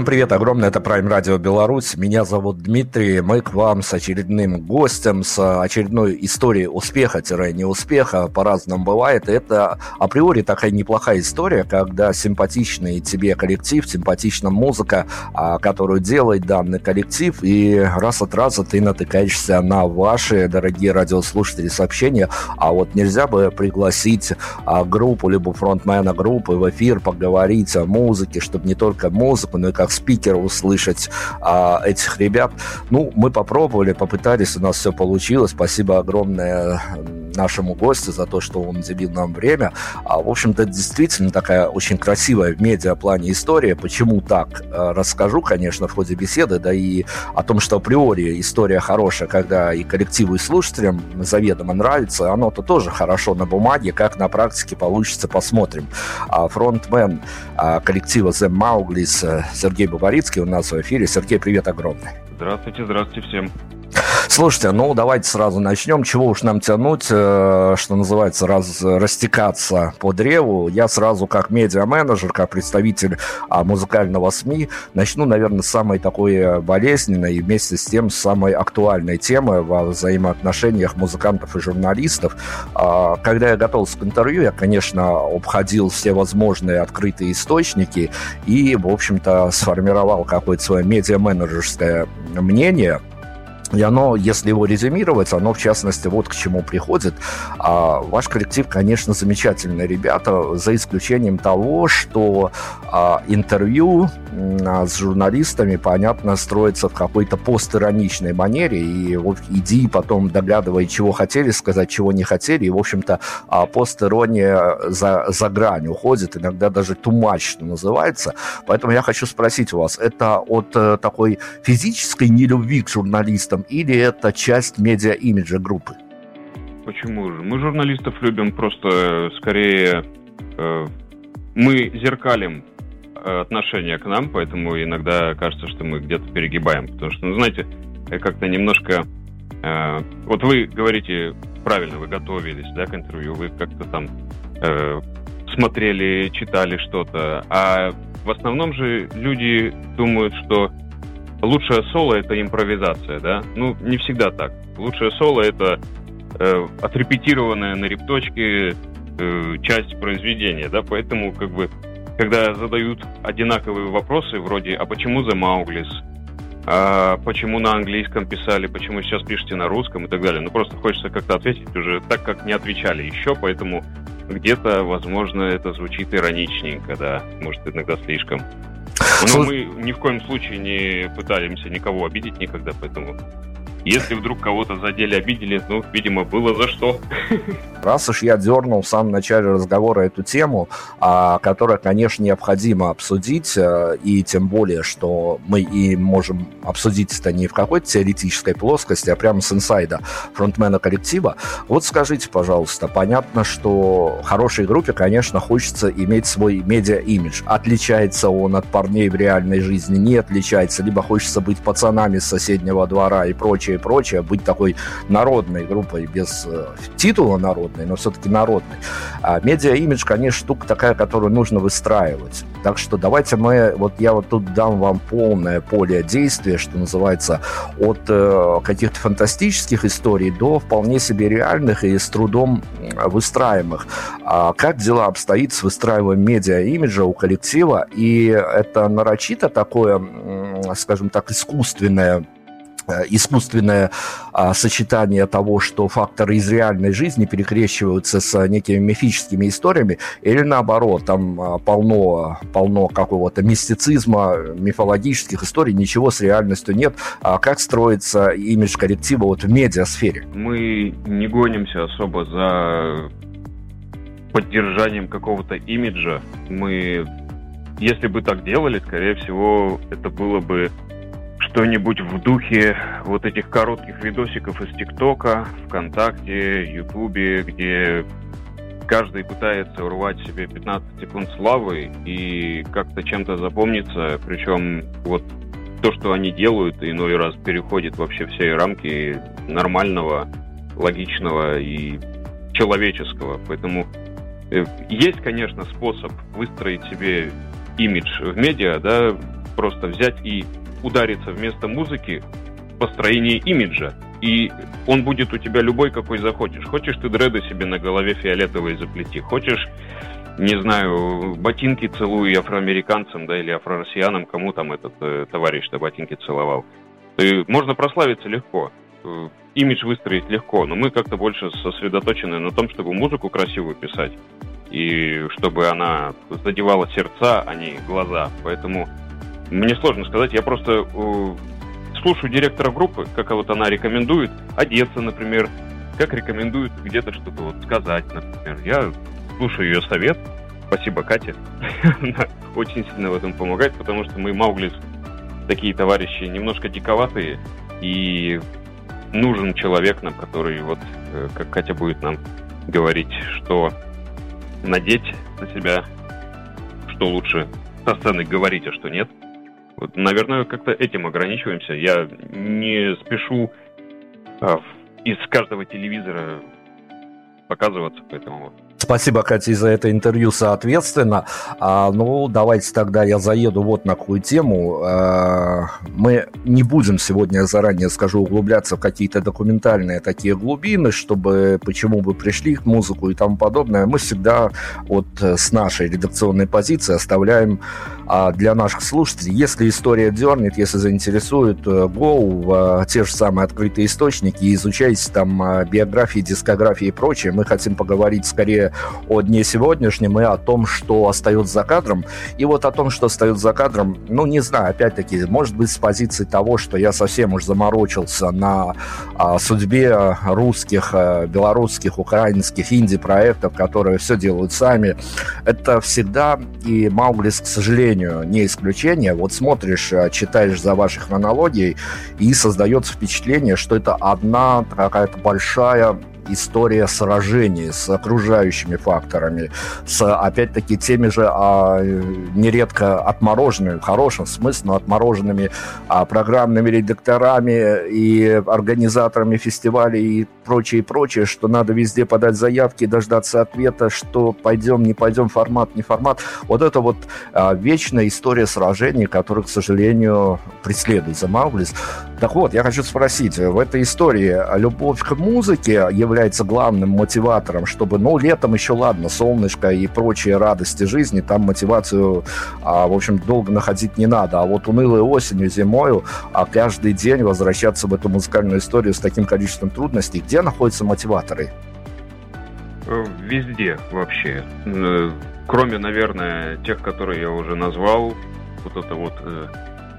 Всем привет, огромное, это Prime Radio Беларусь. Меня зовут Дмитрий. Мы к вам с очередным гостем, с очередной историей успеха-неуспеха. По-разному бывает. Это априори такая неплохая история, когда симпатичный тебе коллектив, симпатична музыка, а, которую делает данный коллектив, и раз от раза ты натыкаешься на ваши, дорогие радиослушатели, сообщения, а вот нельзя бы пригласить а, группу, либо фронтмена группы в эфир, поговорить о музыке, чтобы не только музыку, но и как спикера услышать а, этих ребят. Ну, мы попробовали, попытались, у нас все получилось. Спасибо огромное нашему гостю за то, что он уделил нам время. А, в общем-то, действительно такая очень красивая в медиаплане история. Почему так? А, расскажу, конечно, в ходе беседы, да и о том, что априори история хорошая, когда и коллективу, и слушателям заведомо нравится, оно-то тоже хорошо на бумаге, как на практике получится, посмотрим. А фронтмен а, коллектива The Maugli's Сергей Бабарицкий у нас в эфире. Сергей, привет огромный. Здравствуйте, здравствуйте всем. Слушайте, ну давайте сразу начнем. Чего уж нам тянуть, э, что называется, раз, растекаться по древу. Я сразу как медиа-менеджер, как представитель а, музыкального СМИ, начну, наверное, с самой такой болезненной и вместе с тем самой актуальной темы во взаимоотношениях музыкантов и журналистов. А, когда я готовился к интервью, я, конечно, обходил все возможные открытые источники и, в общем-то, сформировал какое-то свое медиа-менеджерское мнение – и оно, если его резюмировать, оно, в частности, вот к чему приходит. А, ваш коллектив, конечно, замечательные ребята, за исключением того, что а, интервью а, с журналистами, понятно, строится в какой-то постироничной манере, и вот иди потом доглядывай, чего хотели сказать, чего не хотели, и, в общем-то, а, постирония за, за грань уходит, иногда даже тумач, что называется. Поэтому я хочу спросить вас, это от э, такой физической нелюбви к журналистам журналистам, или это часть медиа-имиджа группы? Почему же? Мы журналистов любим просто э, скорее... Э, мы зеркалим э, отношение к нам, поэтому иногда кажется, что мы где-то перегибаем. Потому что, ну, знаете, как-то немножко... Э, вот вы говорите правильно, вы готовились да, к интервью, вы как-то там э, смотрели, читали что-то, а в основном же люди думают, что лучшее соло это импровизация, да? Ну, не всегда так. Лучшее соло это э, отрепетированная на репточке э, часть произведения, да? Поэтому, как бы, когда задают одинаковые вопросы, вроде «А почему The Maugli's?», а почему на английском писали, почему сейчас пишете на русском и так далее. Ну, просто хочется как-то ответить уже так, как не отвечали еще, поэтому где-то, возможно, это звучит ироничненько, да, может, иногда слишком. Но мы ни в коем случае не пытаемся никого обидеть никогда, поэтому если вдруг кого-то задели, обидели, ну, видимо, было за что. Раз уж я дернул в самом начале разговора эту тему, а, которая, конечно, необходимо обсудить, а, и тем более, что мы и можем обсудить это не в какой-то теоретической плоскости, а прямо с инсайда фронтмена коллектива. Вот скажите, пожалуйста, понятно, что хорошей группе, конечно, хочется иметь свой медиа-имидж. Отличается он от парней в реальной жизни, не отличается, либо хочется быть пацанами с соседнего двора и прочее, прочее, прочее, быть такой народной группой без э, титула народной, но все-таки народной. А медиа-имидж, конечно, штука такая, которую нужно выстраивать. Так что давайте мы, вот я вот тут дам вам полное поле действия, что называется, от э, каких-то фантастических историй до вполне себе реальных и с трудом выстраиваемых. А как дела обстоит с выстраиванием медиа-имиджа у коллектива? И это нарочито такое, скажем так, искусственное Э, искусственное а, сочетание того, что факторы из реальной жизни перекрещиваются с некими мифическими историями, или наоборот, там а, полно, полно какого-то мистицизма, мифологических историй, ничего с реальностью нет. А как строится имидж коллектива вот в медиасфере? Мы не гонимся особо за поддержанием какого-то имиджа. Мы, если бы так делали, скорее всего, это было бы что-нибудь в духе вот этих коротких видосиков из ТикТока, ВКонтакте, Ютубе, где каждый пытается урвать себе 15 секунд славы и как-то чем-то запомниться, причем вот то, что они делают, иной раз переходит вообще все рамки нормального, логичного и человеческого. Поэтому э, есть, конечно, способ выстроить себе имидж в медиа, да, просто взять и удариться вместо музыки построение имиджа. И он будет у тебя любой, какой захочешь. Хочешь ты дреды себе на голове фиолетовые заплети. Хочешь, не знаю, ботинки целуй афроамериканцам, да, или афро-россиянам, кому там этот э, товарищ-то ботинки целовал. И можно прославиться легко. Э, имидж выстроить легко, но мы как-то больше сосредоточены на том, чтобы музыку красивую писать. И чтобы она задевала сердца, а не глаза. Поэтому мне сложно сказать, я просто э, слушаю директора группы, как вот она рекомендует одеться, например, как рекомендует где-то что-то вот сказать, например. Я слушаю ее совет. Спасибо, Катя. Она очень сильно в этом помогает, потому что мы Мауглис такие товарищи немножко диковатые, и нужен человек нам, который вот, э, как Катя будет нам говорить, что надеть на себя, что лучше со сцены говорить, а что нет – вот, наверное, как-то этим ограничиваемся. Я не спешу а, из каждого телевизора показываться, поэтому Спасибо, Катя, за это интервью, соответственно. А, ну, давайте тогда я заеду вот на какую тему. А, мы не будем сегодня, заранее скажу, углубляться в какие-то документальные такие глубины, чтобы почему вы пришли к музыку и тому подобное. Мы всегда вот с нашей редакционной позиции оставляем а, для наших слушателей, если история дернет, если заинтересует, э, go в те же самые открытые источники изучайте там биографии, дискографии и прочее. Мы хотим поговорить скорее о дне сегодняшнем и о том, что остается за кадром. И вот о том, что остается за кадром, ну, не знаю, опять-таки, может быть, с позиции того, что я совсем уж заморочился на а, судьбе русских, а, белорусских, украинских инди-проектов, которые все делают сами. Это всегда, и Мауглис, к сожалению, не исключение. Вот смотришь, а, читаешь за вашей хронологией, и создается впечатление, что это одна какая-то большая история сражений с окружающими факторами, с, опять-таки, теми же а, нередко отмороженными, в хорошем смысле, но отмороженными а, программными редакторами и организаторами фестивалей и прочее, прочее, что надо везде подать заявки, дождаться ответа, что пойдем, не пойдем, формат, не формат. Вот это вот а, вечная история сражений, которая, к сожалению, преследует за Мауглис. Так вот, я хочу спросить, в этой истории любовь к музыке является главным мотиватором, чтобы, ну, летом еще ладно, солнышко и прочие радости жизни, там мотивацию, а, в общем, долго находить не надо. А вот унылой осенью, зимою, а каждый день возвращаться в эту музыкальную историю с таким количеством трудностей, где находятся мотиваторы? Э, везде вообще. Э, кроме, наверное, тех, которые я уже назвал, вот это вот э,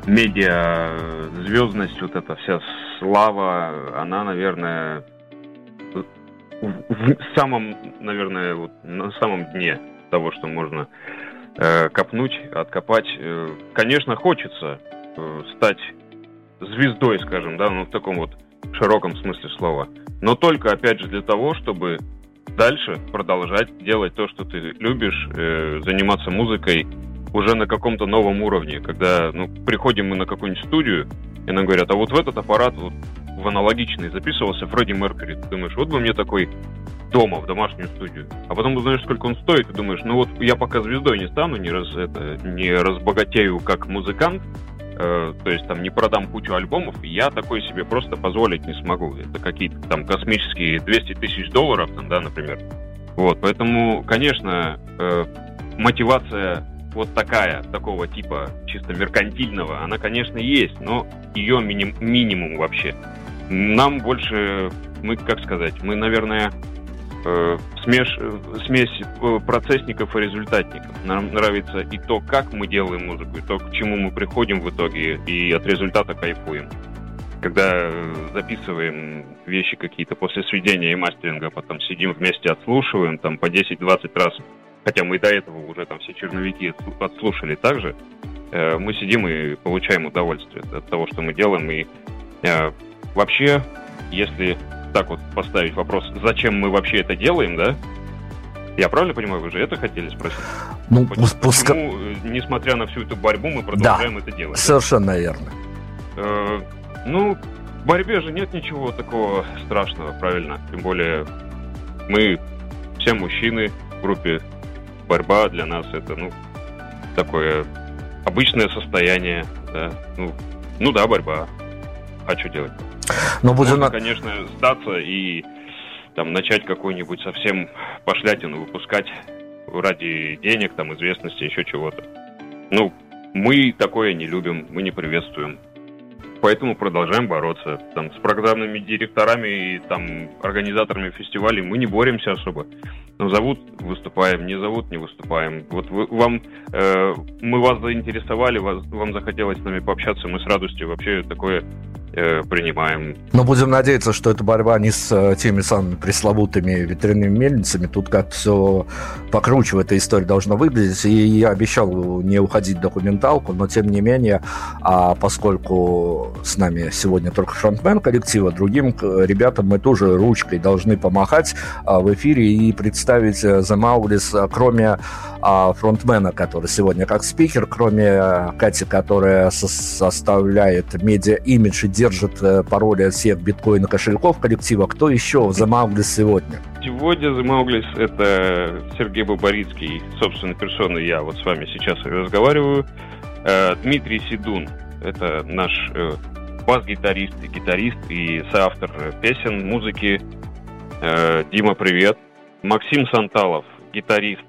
медиа звездность, вот эта вся слава, она, наверное, в самом, наверное, вот на самом дне того, что можно э, копнуть, откопать. Э, конечно, хочется э, стать звездой, скажем, да, ну в таком вот широком смысле слова. Но только, опять же, для того, чтобы дальше продолжать делать то, что ты любишь, э, заниматься музыкой уже на каком-то новом уровне, когда ну, приходим мы на какую-нибудь студию, и нам говорят, а вот в этот аппарат вот, в аналогичный записывался Фредди Меркьюри. Ты думаешь, вот бы мне такой дома, в домашнюю студию. А потом узнаешь, сколько он стоит, и думаешь, ну вот я пока звездой не стану, не, раз, это, не разбогатею как музыкант, э, то есть там не продам кучу альбомов, я такой себе просто позволить не смогу. Это какие-то там космические 200 тысяч долларов, там, да, например. Вот, поэтому, конечно, э, мотивация вот такая, такого типа чисто меркантильного, она, конечно, есть, но ее миним, минимум вообще. Нам больше, мы, как сказать, мы, наверное, э, смеш, смесь э, процессников и результатников. Нам нравится и то, как мы делаем музыку, и то, к чему мы приходим в итоге, и от результата кайфуем. Когда записываем вещи какие-то после сведения и мастеринга, потом сидим вместе, отслушиваем там по 10-20 раз хотя мы и до этого уже там все черновики отслушали также, э, мы сидим и получаем удовольствие от того, что мы делаем. И э, вообще, если так вот поставить вопрос, зачем мы вообще это делаем, да? Я правильно понимаю, вы же это хотели спросить? Ну, почему, пуска... э, несмотря на всю эту борьбу, мы продолжаем да, это делать? Совершенно верно. Э, ну, в борьбе же нет ничего такого страшного, правильно? Тем более мы все мужчины в группе борьба для нас это, ну, такое обычное состояние, да. Ну, ну да, борьба. А что делать? Ну, будем... Можно, конечно, сдаться и там начать какую-нибудь совсем пошлятину выпускать ради денег, там, известности, еще чего-то. Ну, мы такое не любим, мы не приветствуем. Поэтому продолжаем бороться. Там, с программными директорами и там, организаторами фестивалей мы не боремся особо. Ну, зовут, выступаем, не зовут, не выступаем. Вот вы, вам, э, мы вас заинтересовали, вас, вам захотелось с нами пообщаться, мы с радостью вообще такое э, принимаем. Но будем надеяться, что это борьба не с э, теми самыми пресловутыми ветряными мельницами. Тут как все покруче в этой истории должно выглядеть. И я обещал не уходить в документалку, но тем не менее, а поскольку с нами сегодня только фронтмен коллектива, другим ребятам мы тоже ручкой должны помахать а, в эфире и представить э, The Maulis, э, кроме а, фронтмена, который сегодня как спикер, кроме Кати, которая составляет медиа-имидж и держит э, пароли от всех биткоин-кошельков коллектива. Кто еще в Mauglис сегодня? Сегодня Mauglис — это Сергей Бабарицкий, собственно, персоной я вот с вами сейчас разговариваю. Э, Дмитрий Сидун — это наш э, бас-гитарист и гитарист и соавтор песен, музыки. Дима, привет. Максим Санталов, гитарист,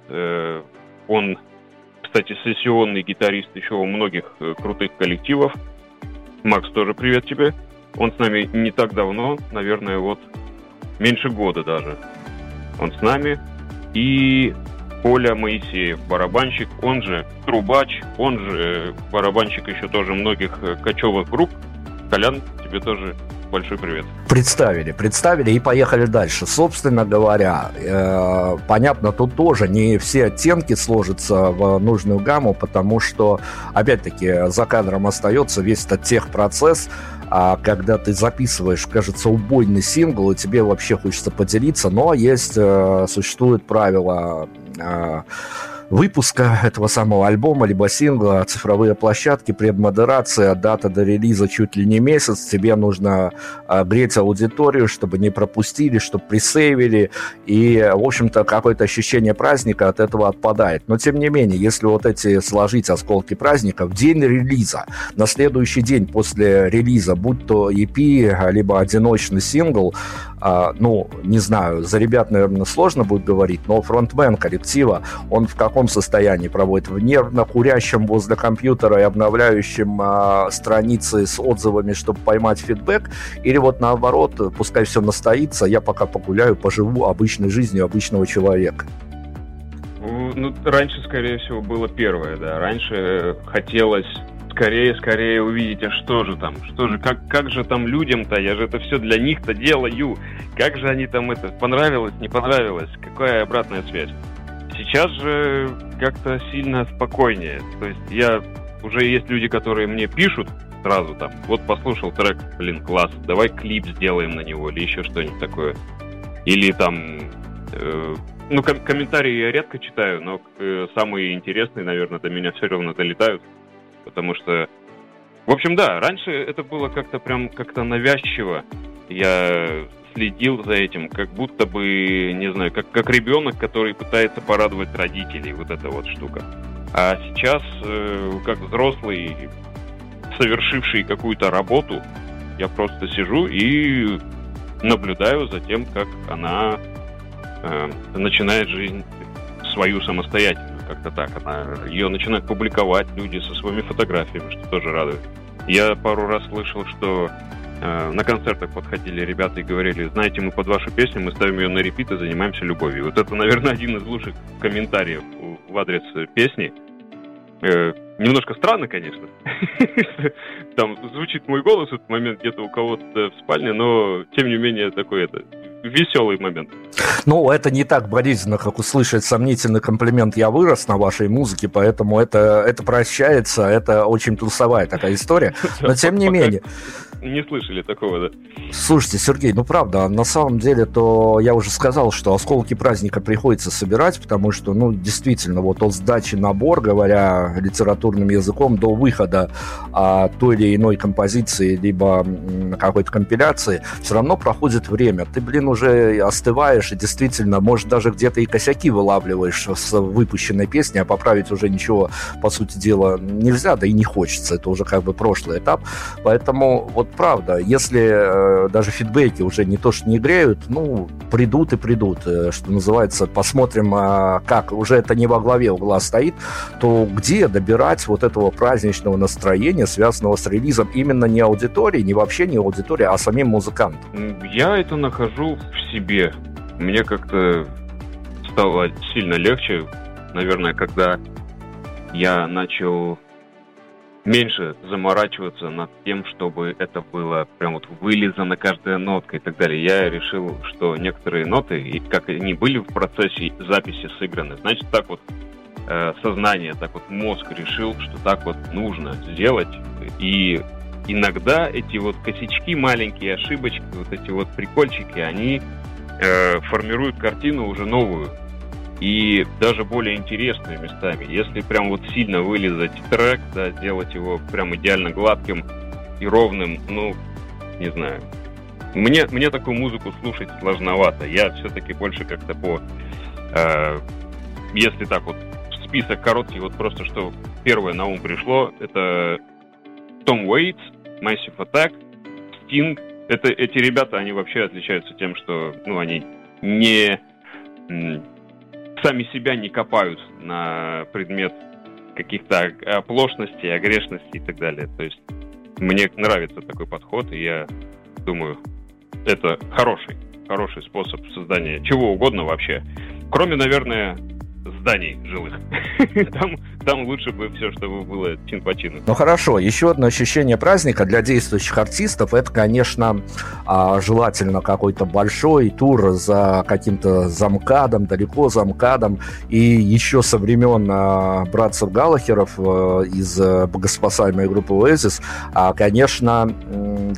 он кстати, сессионный гитарист еще у многих крутых коллективов. Макс, тоже привет тебе. Он с нами не так давно, наверное, вот меньше года даже. Он с нами. И Коля Моисеев, барабанщик, он же трубач, он же барабанщик еще тоже многих э, кочевых групп. Колян, тебе тоже большой привет. Представили, представили и поехали дальше. Собственно говоря, э, понятно, тут тоже не все оттенки сложатся в нужную гамму, потому что, опять-таки, за кадром остается весь этот техпроцесс, а когда ты записываешь, кажется, убойный сингл, и тебе вообще хочется поделиться, но есть, э, существует правило э, выпуска этого самого альбома, либо сингла, цифровые площадки, предмодерация, дата до релиза чуть ли не месяц, тебе нужно э, греть аудиторию, чтобы не пропустили, чтобы присейвили, и, в общем-то, какое-то ощущение праздника от этого отпадает. Но, тем не менее, если вот эти сложить осколки праздника в день релиза, на следующий день после релиза, будь то EP, либо одиночный сингл, э, ну, не знаю, за ребят, наверное, сложно будет говорить, но фронтмен коллектива, он в каком состоянии проводит? В нервно курящем возле компьютера и обновляющем э, страницы с отзывами, чтобы поймать фидбэк? Или вот наоборот, пускай все настоится, я пока погуляю, поживу обычной жизнью обычного человека? Ну, раньше, скорее всего, было первое, да. Раньше хотелось скорее, скорее увидеть, а что же там, что же, как, как же там людям-то, я же это все для них-то делаю, как же они там это, понравилось, не понравилось, какая обратная связь. Сейчас же как-то сильно спокойнее. То есть я уже есть люди, которые мне пишут сразу там, вот послушал трек, блин, класс, давай клип сделаем на него или еще что-нибудь такое. Или там, э, ну, ком- комментарии я редко читаю, но э, самые интересные, наверное, до меня все равно долетают, потому что, в общем, да, раньше это было как-то прям как-то навязчиво. Я следил за этим, как будто бы, не знаю, как, как ребенок, который пытается порадовать родителей, вот эта вот штука. А сейчас, э, как взрослый, совершивший какую-то работу, я просто сижу и наблюдаю за тем, как она э, начинает жизнь свою самостоятельно, как-то так. Она ее начинает публиковать люди со своими фотографиями, что тоже радует. Я пару раз слышал, что на концертах подходили ребята и говорили, знаете, мы под вашу песню, мы ставим ее на репит и занимаемся любовью. Вот это, наверное, один из лучших комментариев в адрес песни. Э, немножко странно, конечно. Там звучит мой голос в этот момент где-то у кого-то в спальне, но тем не менее такой это веселый момент. Ну, это не так болезненно, как услышать сомнительный комплимент «я вырос на вашей музыке», поэтому это, это прощается, это очень тусовая такая история. Но тем не менее... Не слышали такого, да. Слушайте, Сергей, ну правда, на самом деле, то я уже сказал, что осколки праздника приходится собирать, потому что, ну, действительно, вот от сдачи набор, говоря литературным языком, до выхода а, той или иной композиции, либо какой-то компиляции, все равно проходит время. Ты, блин, уже остываешь, и действительно, может, даже где-то и косяки вылавливаешь с выпущенной песни, а поправить уже ничего, по сути дела, нельзя, да и не хочется. Это уже как бы прошлый этап. Поэтому вот правда, если э, даже фидбэки уже не то что не греют, ну, придут и придут, э, что называется, посмотрим, э, как уже это не во главе угла стоит, то где добирать вот этого праздничного настроения, связанного с релизом именно не аудитории, не вообще не аудитории, а самим музыкантом? Я это нахожу в себе. Мне как-то стало сильно легче, наверное, когда я начал меньше заморачиваться над тем, чтобы это было прям вот вылизано каждая нотка и так далее. Я решил, что некоторые ноты, и как они были в процессе записи сыграны, значит так вот э, сознание, так вот мозг решил, что так вот нужно сделать. И иногда эти вот косячки, маленькие ошибочки, вот эти вот прикольчики, они э, формируют картину уже новую и даже более интересными местами. Если прям вот сильно вылезать трек, да, сделать его прям идеально гладким и ровным, ну, не знаю. Мне, мне такую музыку слушать сложновато. Я все-таки больше как-то по... Э, если так вот, список короткий, вот просто что первое на ум пришло, это Том Уэйтс, Massive Attack, Sting. Это, эти ребята, они вообще отличаются тем, что ну, они не сами себя не копают на предмет каких-то оплошностей, огрешностей и так далее. То есть мне нравится такой подход, и я думаю, это хороший, хороший способ создания чего угодно вообще. Кроме, наверное, зданий жилых. там, там лучше бы все, чтобы было чин по чину. Ну хорошо, еще одно ощущение праздника для действующих артистов, это, конечно, а, желательно какой-то большой тур за каким-то замкадом, далеко замкадом, и еще со времен а, братцев Галахеров а, из а, богоспасаемой группы Oasis, а, конечно,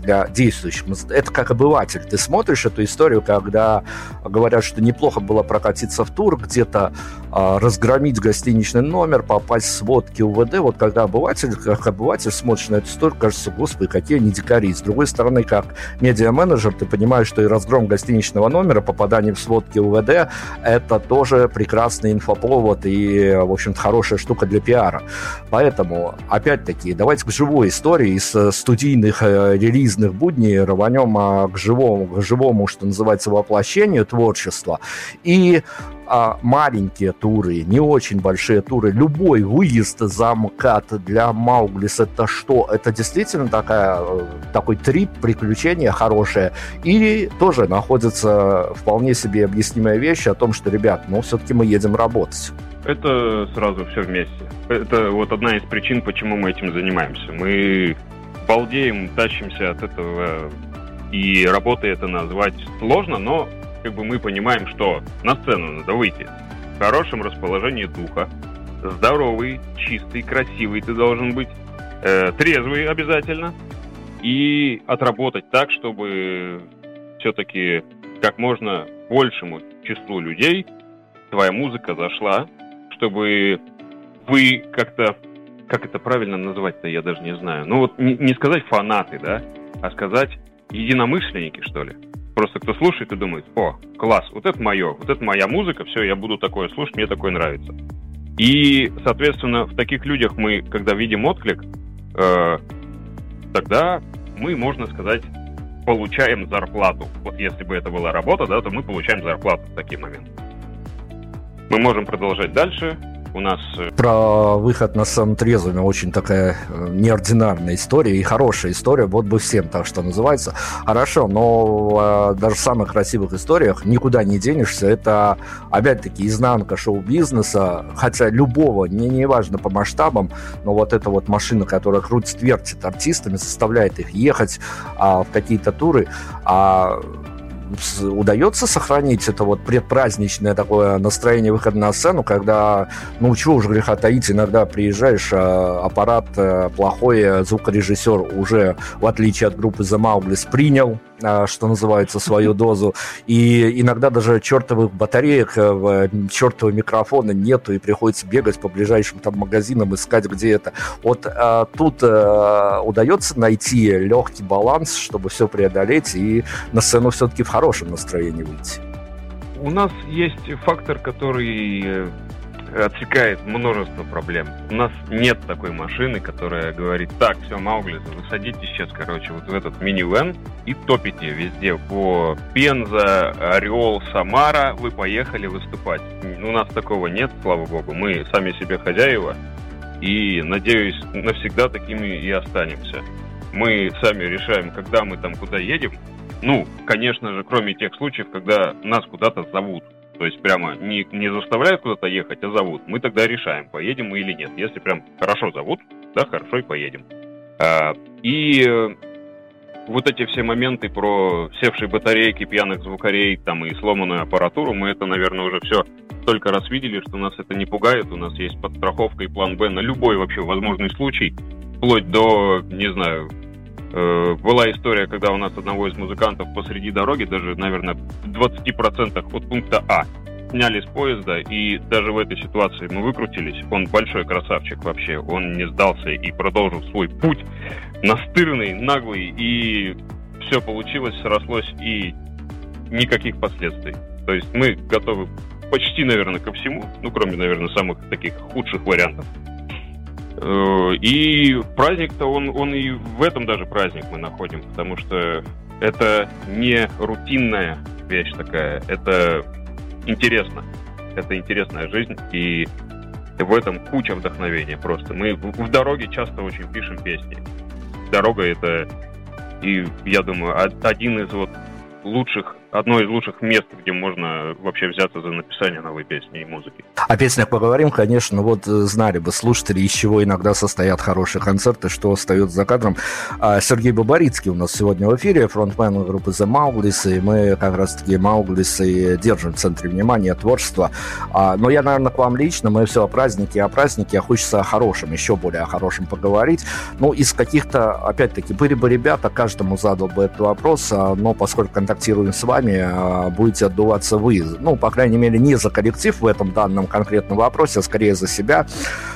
для действующих, это как обыватель, ты смотришь эту историю, когда говорят, что неплохо было прокатиться в тур, где-то разгромить гостиничный номер, попасть в сводки УВД. Вот когда обыватель, как обыватель смотришь на эту историю, кажется, господи, какие они дикари. С другой стороны, как медиа-менеджер, ты понимаешь, что и разгром гостиничного номера, попадание в сводки УВД, это тоже прекрасный инфоповод и, в общем-то, хорошая штука для пиара. Поэтому, опять-таки, давайте к живой истории из э, студийных э, релизных будней рванем а, к живому, к живому, что называется, воплощению творчества. И а, маленькие туры, не очень большие туры, любой выезд за МКАД для Мауглис это что? Это действительно такая, э, такой трип, приключение хорошее? Или тоже находится вполне себе объяснимая вещь о том, что, ребят, ну все-таки мы едем работать? Это сразу все вместе. Это вот одна из причин, почему мы этим занимаемся. Мы балдеем, тащимся от этого, и работой это назвать сложно, но как бы мы понимаем, что на сцену надо выйти в хорошем расположении духа, здоровый, чистый, красивый ты должен быть, э, трезвый обязательно, и отработать так, чтобы все-таки как можно большему числу людей твоя музыка зашла, чтобы вы как-то, как это правильно называть-то, я даже не знаю. Ну вот не, не сказать фанаты, да, а сказать единомышленники, что ли. Просто кто слушает и думает, о, класс, вот это мое, вот это моя музыка, все, я буду такое слушать, мне такое нравится. И, соответственно, в таких людях мы, когда видим отклик, э, тогда мы, можно сказать, получаем зарплату. Вот если бы это была работа, да, то мы получаем зарплату в такие моменты. Мы можем продолжать дальше, у нас... Э, Про выход на сцену трезвыми очень такая э, неординарная история и хорошая история, вот бы всем так что называется. Хорошо, но э, даже в самых красивых историях никуда не денешься. Это, опять-таки, изнанка шоу-бизнеса, хотя любого, не, не важно по масштабам, но вот эта вот машина, которая крутит, вертит артистами, заставляет их ехать а, в какие-то туры, а удается сохранить это вот предпраздничное такое настроение выхода на сцену, когда, ну, чего уж греха таить, иногда приезжаешь, а аппарат э, плохой, звукорежиссер уже, в отличие от группы The Maugli's, принял а, что называется, свою дозу. И иногда даже чертовых батареек, э, чертового микрофона нету, и приходится бегать по ближайшим там магазинам, искать, где это. Вот а, тут а, удается найти легкий баланс, чтобы все преодолеть и на сцену все-таки в хорошем настроении выйти. У нас есть фактор, который отсекает множество проблем. У нас нет такой машины, которая говорит, так, все, Маугли, вы садитесь сейчас, короче, вот в этот минивэн и топите везде по Пенза, Орел, Самара, вы поехали выступать. У нас такого нет, слава богу. Мы сами себе хозяева и, надеюсь, навсегда такими и останемся. Мы сами решаем, когда мы там куда едем. Ну, конечно же, кроме тех случаев, когда нас куда-то зовут. То есть прямо не, не заставляют куда-то ехать, а зовут. Мы тогда решаем, поедем мы или нет. Если прям хорошо зовут, да, хорошо и поедем. А, и э, вот эти все моменты про севшие батарейки, пьяных звукарей там и сломанную аппаратуру, мы это, наверное, уже все столько раз видели, что нас это не пугает. У нас есть подстраховка и план Б на любой вообще возможный случай, вплоть до, не знаю, была история, когда у нас одного из музыкантов посреди дороги, даже, наверное, в 20% от пункта А, сняли с поезда, и даже в этой ситуации мы выкрутились. Он большой красавчик вообще, он не сдался и продолжил свой путь настырный, наглый, и все получилось, срослось и никаких последствий. То есть мы готовы почти, наверное, ко всему, ну, кроме, наверное, самых таких худших вариантов. Э, и праздник-то, он, он и в этом даже праздник мы находим, потому что это не рутинная вещь такая, это интересно. Это интересная жизнь, и в этом куча вдохновения просто. Мы в, дороге часто очень пишем песни. Дорога это, и я думаю, один из вот лучших одно из лучших мест, где можно вообще взяться за написание новой песни и музыки. О песнях поговорим, конечно. Вот э, знали бы слушатели, из чего иногда состоят хорошие концерты, что остается за кадром. А Сергей Бабарицкий у нас сегодня в эфире, фронтмен группы The Mauglис, и мы как раз-таки Мауглис и держим в центре внимания творчества. А, но я, наверное, к вам лично, мы все о празднике, о празднике, а хочется о хорошем, еще более о хорошем поговорить. Ну, из каких-то, опять-таки, были бы ребята, каждому задал бы этот вопрос, а, но поскольку контактируем с вами, сами а, будете отдуваться вы. Ну, по крайней мере, не за коллектив в этом данном конкретном вопросе, а скорее за себя.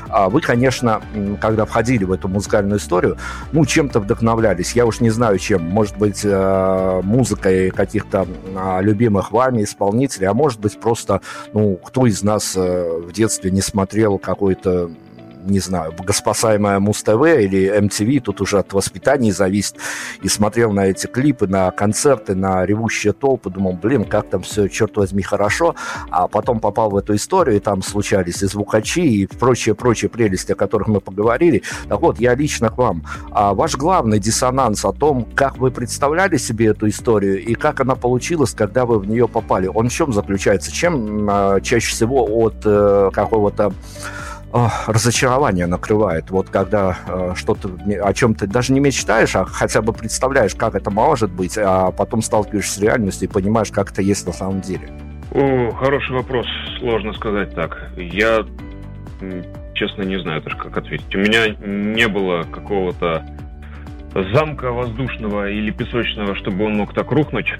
А вы, конечно, когда входили в эту музыкальную историю, ну, чем-то вдохновлялись. Я уж не знаю, чем. Может быть, э, музыкой каких-то а, любимых вами исполнителей, а может быть, просто, ну, кто из нас э, в детстве не смотрел какой-то не знаю, богоспасаемая Муз-ТВ или MTV, тут уже от воспитания зависит, и смотрел на эти клипы, на концерты, на ревущие толпы, думал, блин, как там все, черт возьми, хорошо, а потом попал в эту историю, и там случались и звукачи, и прочие-прочие прелести, о которых мы поговорили. Так вот, я лично к вам. А ваш главный диссонанс о том, как вы представляли себе эту историю, и как она получилась, когда вы в нее попали, он в чем заключается? Чем э, чаще всего от э, какого-то разочарование накрывает. Вот когда э, что-то о чем ты даже не мечтаешь, а хотя бы представляешь, как это может быть, а потом сталкиваешься с реальностью и понимаешь, как это есть на самом деле. О, хороший вопрос. Сложно сказать так. Я честно не знаю даже, как ответить. У меня не было какого-то замка воздушного или песочного, чтобы он мог так рухнуть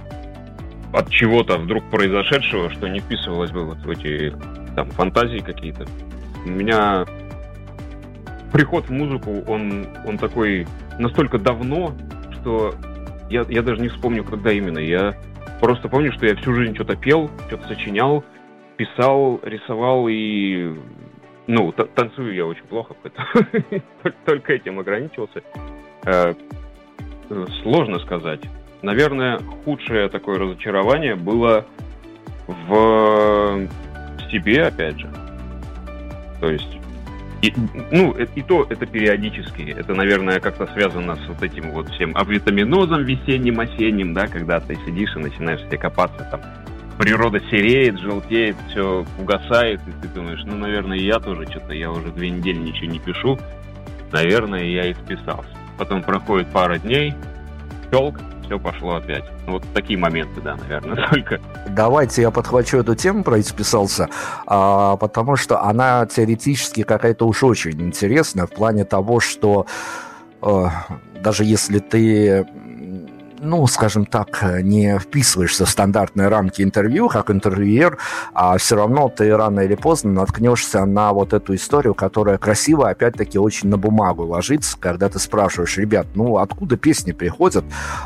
от чего-то вдруг произошедшего, что не вписывалось бы вот в эти там фантазии какие-то у меня приход в музыку, он, он такой настолько давно, что я, я даже не вспомню, когда именно. Я просто помню, что я всю жизнь что-то пел, что-то сочинял, писал, рисовал и... Ну, танцую я очень плохо, поэтому только этим ограничился. Э, сложно сказать. Наверное, худшее такое разочарование было в себе, опять же. То есть, и, ну, и то это периодически. Это, наверное, как-то связано с вот этим вот всем авитаминозом весенним, осенним, да, когда ты сидишь и начинаешь себе копаться там. Природа сереет, желтеет, все угасает, и ты думаешь, ну, наверное, я тоже что-то, я уже две недели ничего не пишу, наверное, я и списался. Потом проходит пара дней, щелк, все пошло опять. Вот такие моменты, да, наверное, только. Давайте я подхвачу эту тему про исписался, а, потому что она теоретически какая-то уж очень интересная в плане того, что а, даже если ты ну, скажем так, не вписываешься в стандартные рамки интервью, как интервьюер, а все равно ты рано или поздно наткнешься на вот эту историю, которая красиво, опять-таки, очень на бумагу ложится, когда ты спрашиваешь, ребят, ну, откуда песни приходят,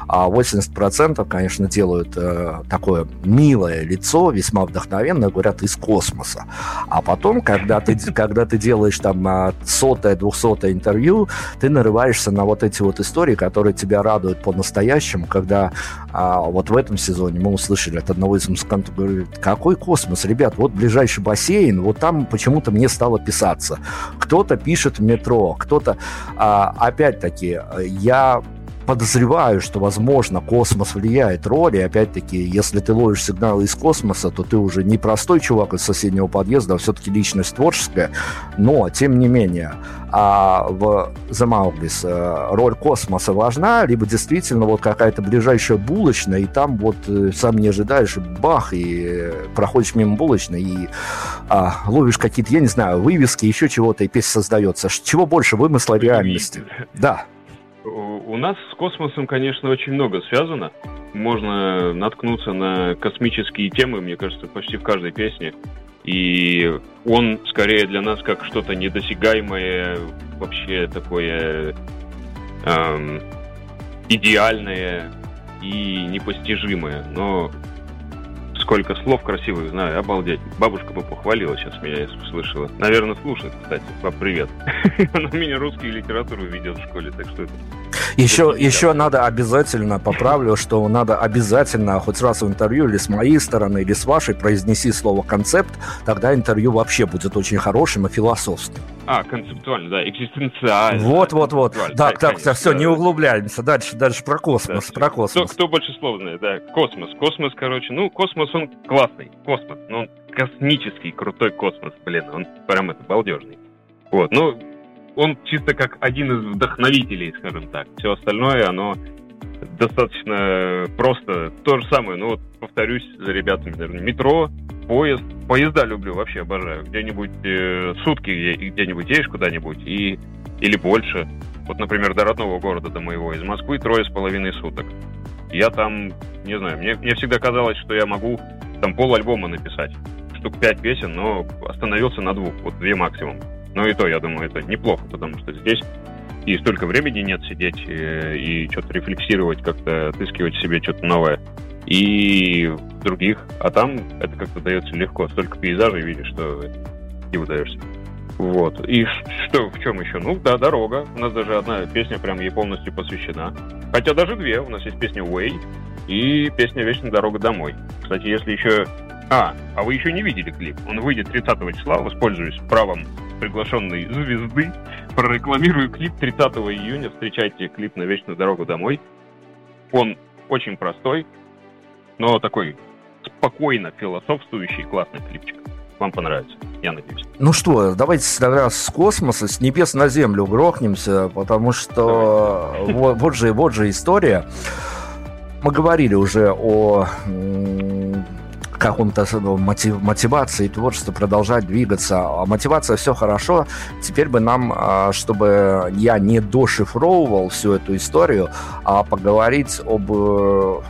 а 80%, конечно, делают э, такое милое лицо, весьма вдохновенное, говорят, из космоса. А потом, когда ты, когда ты делаешь там а, сотое, двухсотое интервью, ты нарываешься на вот эти вот истории, которые тебя радуют по-настоящему, по когда а, вот в этом сезоне мы услышали от одного из музыкантов, говорит, какой космос, ребят, вот ближайший бассейн, вот там почему-то мне стало писаться. Кто-то пишет в метро, кто-то... А, опять-таки, я подозреваю, что, возможно, космос влияет роль, и опять-таки, если ты ловишь сигналы из космоса, то ты уже не простой чувак из соседнего подъезда, а все-таки личность творческая, но, тем не менее, а в The Mauglис э, роль космоса важна, либо действительно вот какая-то ближайшая булочная, и там вот э, сам не ожидаешь, бах, и проходишь мимо булочной, и а, ловишь какие-то, я не знаю, вывески, еще чего-то, и песня создается. Чего больше вымысла реальности? Да. У нас с космосом, конечно, очень много связано. Можно наткнуться на космические темы, мне кажется, почти в каждой песне. И он скорее для нас как что-то недосягаемое, вообще такое эм, идеальное. и непостижимое, но сколько слов красивых знаю, обалдеть. Бабушка бы похвалила сейчас меня, если слышала. Наверное, слушает, кстати. Пап, привет. Она меня русский литературу ведет в школе, так что это еще, еще надо обязательно, поправлю, что надо обязательно хоть раз в интервью или с моей стороны, или с вашей произнеси слово «концепт», тогда интервью вообще будет очень хорошим и философским. А, концептуально, да, экзистенциально. Вот, вот, вот. Так, так, так, все, не углубляемся. Дальше, дальше про космос, да, про космос. Кто, кто больше слов знает, да, космос. Космос, короче, ну, космос, он классный, космос, но он космический, крутой космос, блин, он прям это балдежный. Вот, ну, он чисто как один из вдохновителей, скажем так. Все остальное, оно достаточно просто то же самое. Ну вот, повторюсь за ребятами, наверное, метро, поезд. Поезда люблю, вообще обожаю. Где-нибудь э, сутки где-нибудь едешь куда-нибудь и или больше. Вот, например, до родного города, до моего, из Москвы трое с половиной суток. Я там, не знаю, мне, мне всегда казалось, что я могу там пол альбома написать. Штук пять песен, но остановился на двух, вот две максимум. Но и то, я думаю, это неплохо, потому что здесь и столько времени нет сидеть и, э, и что-то рефлексировать, как-то отыскивать себе что-то новое. И других. А там это как-то дается легко. Столько пейзажей видишь, что не выдаешься. Вот. И что, в чем еще? Ну, да, дорога. У нас даже одна песня прям ей полностью посвящена. Хотя даже две. У нас есть песня Way и песня Вечная дорога домой. Кстати, если еще... А, а вы еще не видели клип. Он выйдет 30 числа, воспользуюсь правом приглашенной звезды. Прорекламирую клип 30 июня. Встречайте клип на Вечную дорогу домой. Он очень простой, но такой спокойно философствующий классный клипчик. Вам понравится, я надеюсь. Ну что, давайте тогда с космоса, с небес на землю грохнемся, потому что вот, вот, же, вот же история. Мы говорили уже о каком-то мотив, мотивации творчества продолжать двигаться. А мотивация все хорошо. Теперь бы нам, а, чтобы я не дошифровывал всю эту историю, а поговорить об э,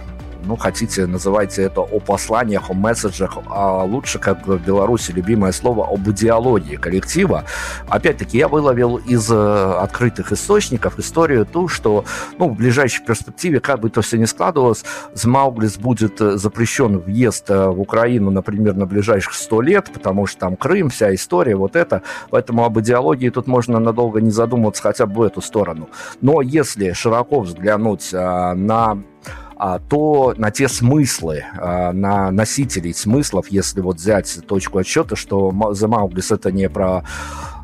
ну, хотите, называйте это о посланиях, о месседжах, а лучше, как в Беларуси любимое слово, об идеологии коллектива. Опять-таки, я выловил из э, открытых источников историю ту, что ну, в ближайшей перспективе, как бы то все ни складывалось, с Мауглис будет э, запрещен въезд э, в Украину, например, на ближайших сто лет, потому что там Крым, вся история, вот это. Поэтому об идеологии тут можно надолго не задумываться хотя бы в эту сторону. Но если широко взглянуть на а, то на те смыслы, а, на носителей смыслов, если вот взять точку отсчета, что The Mauglис это не про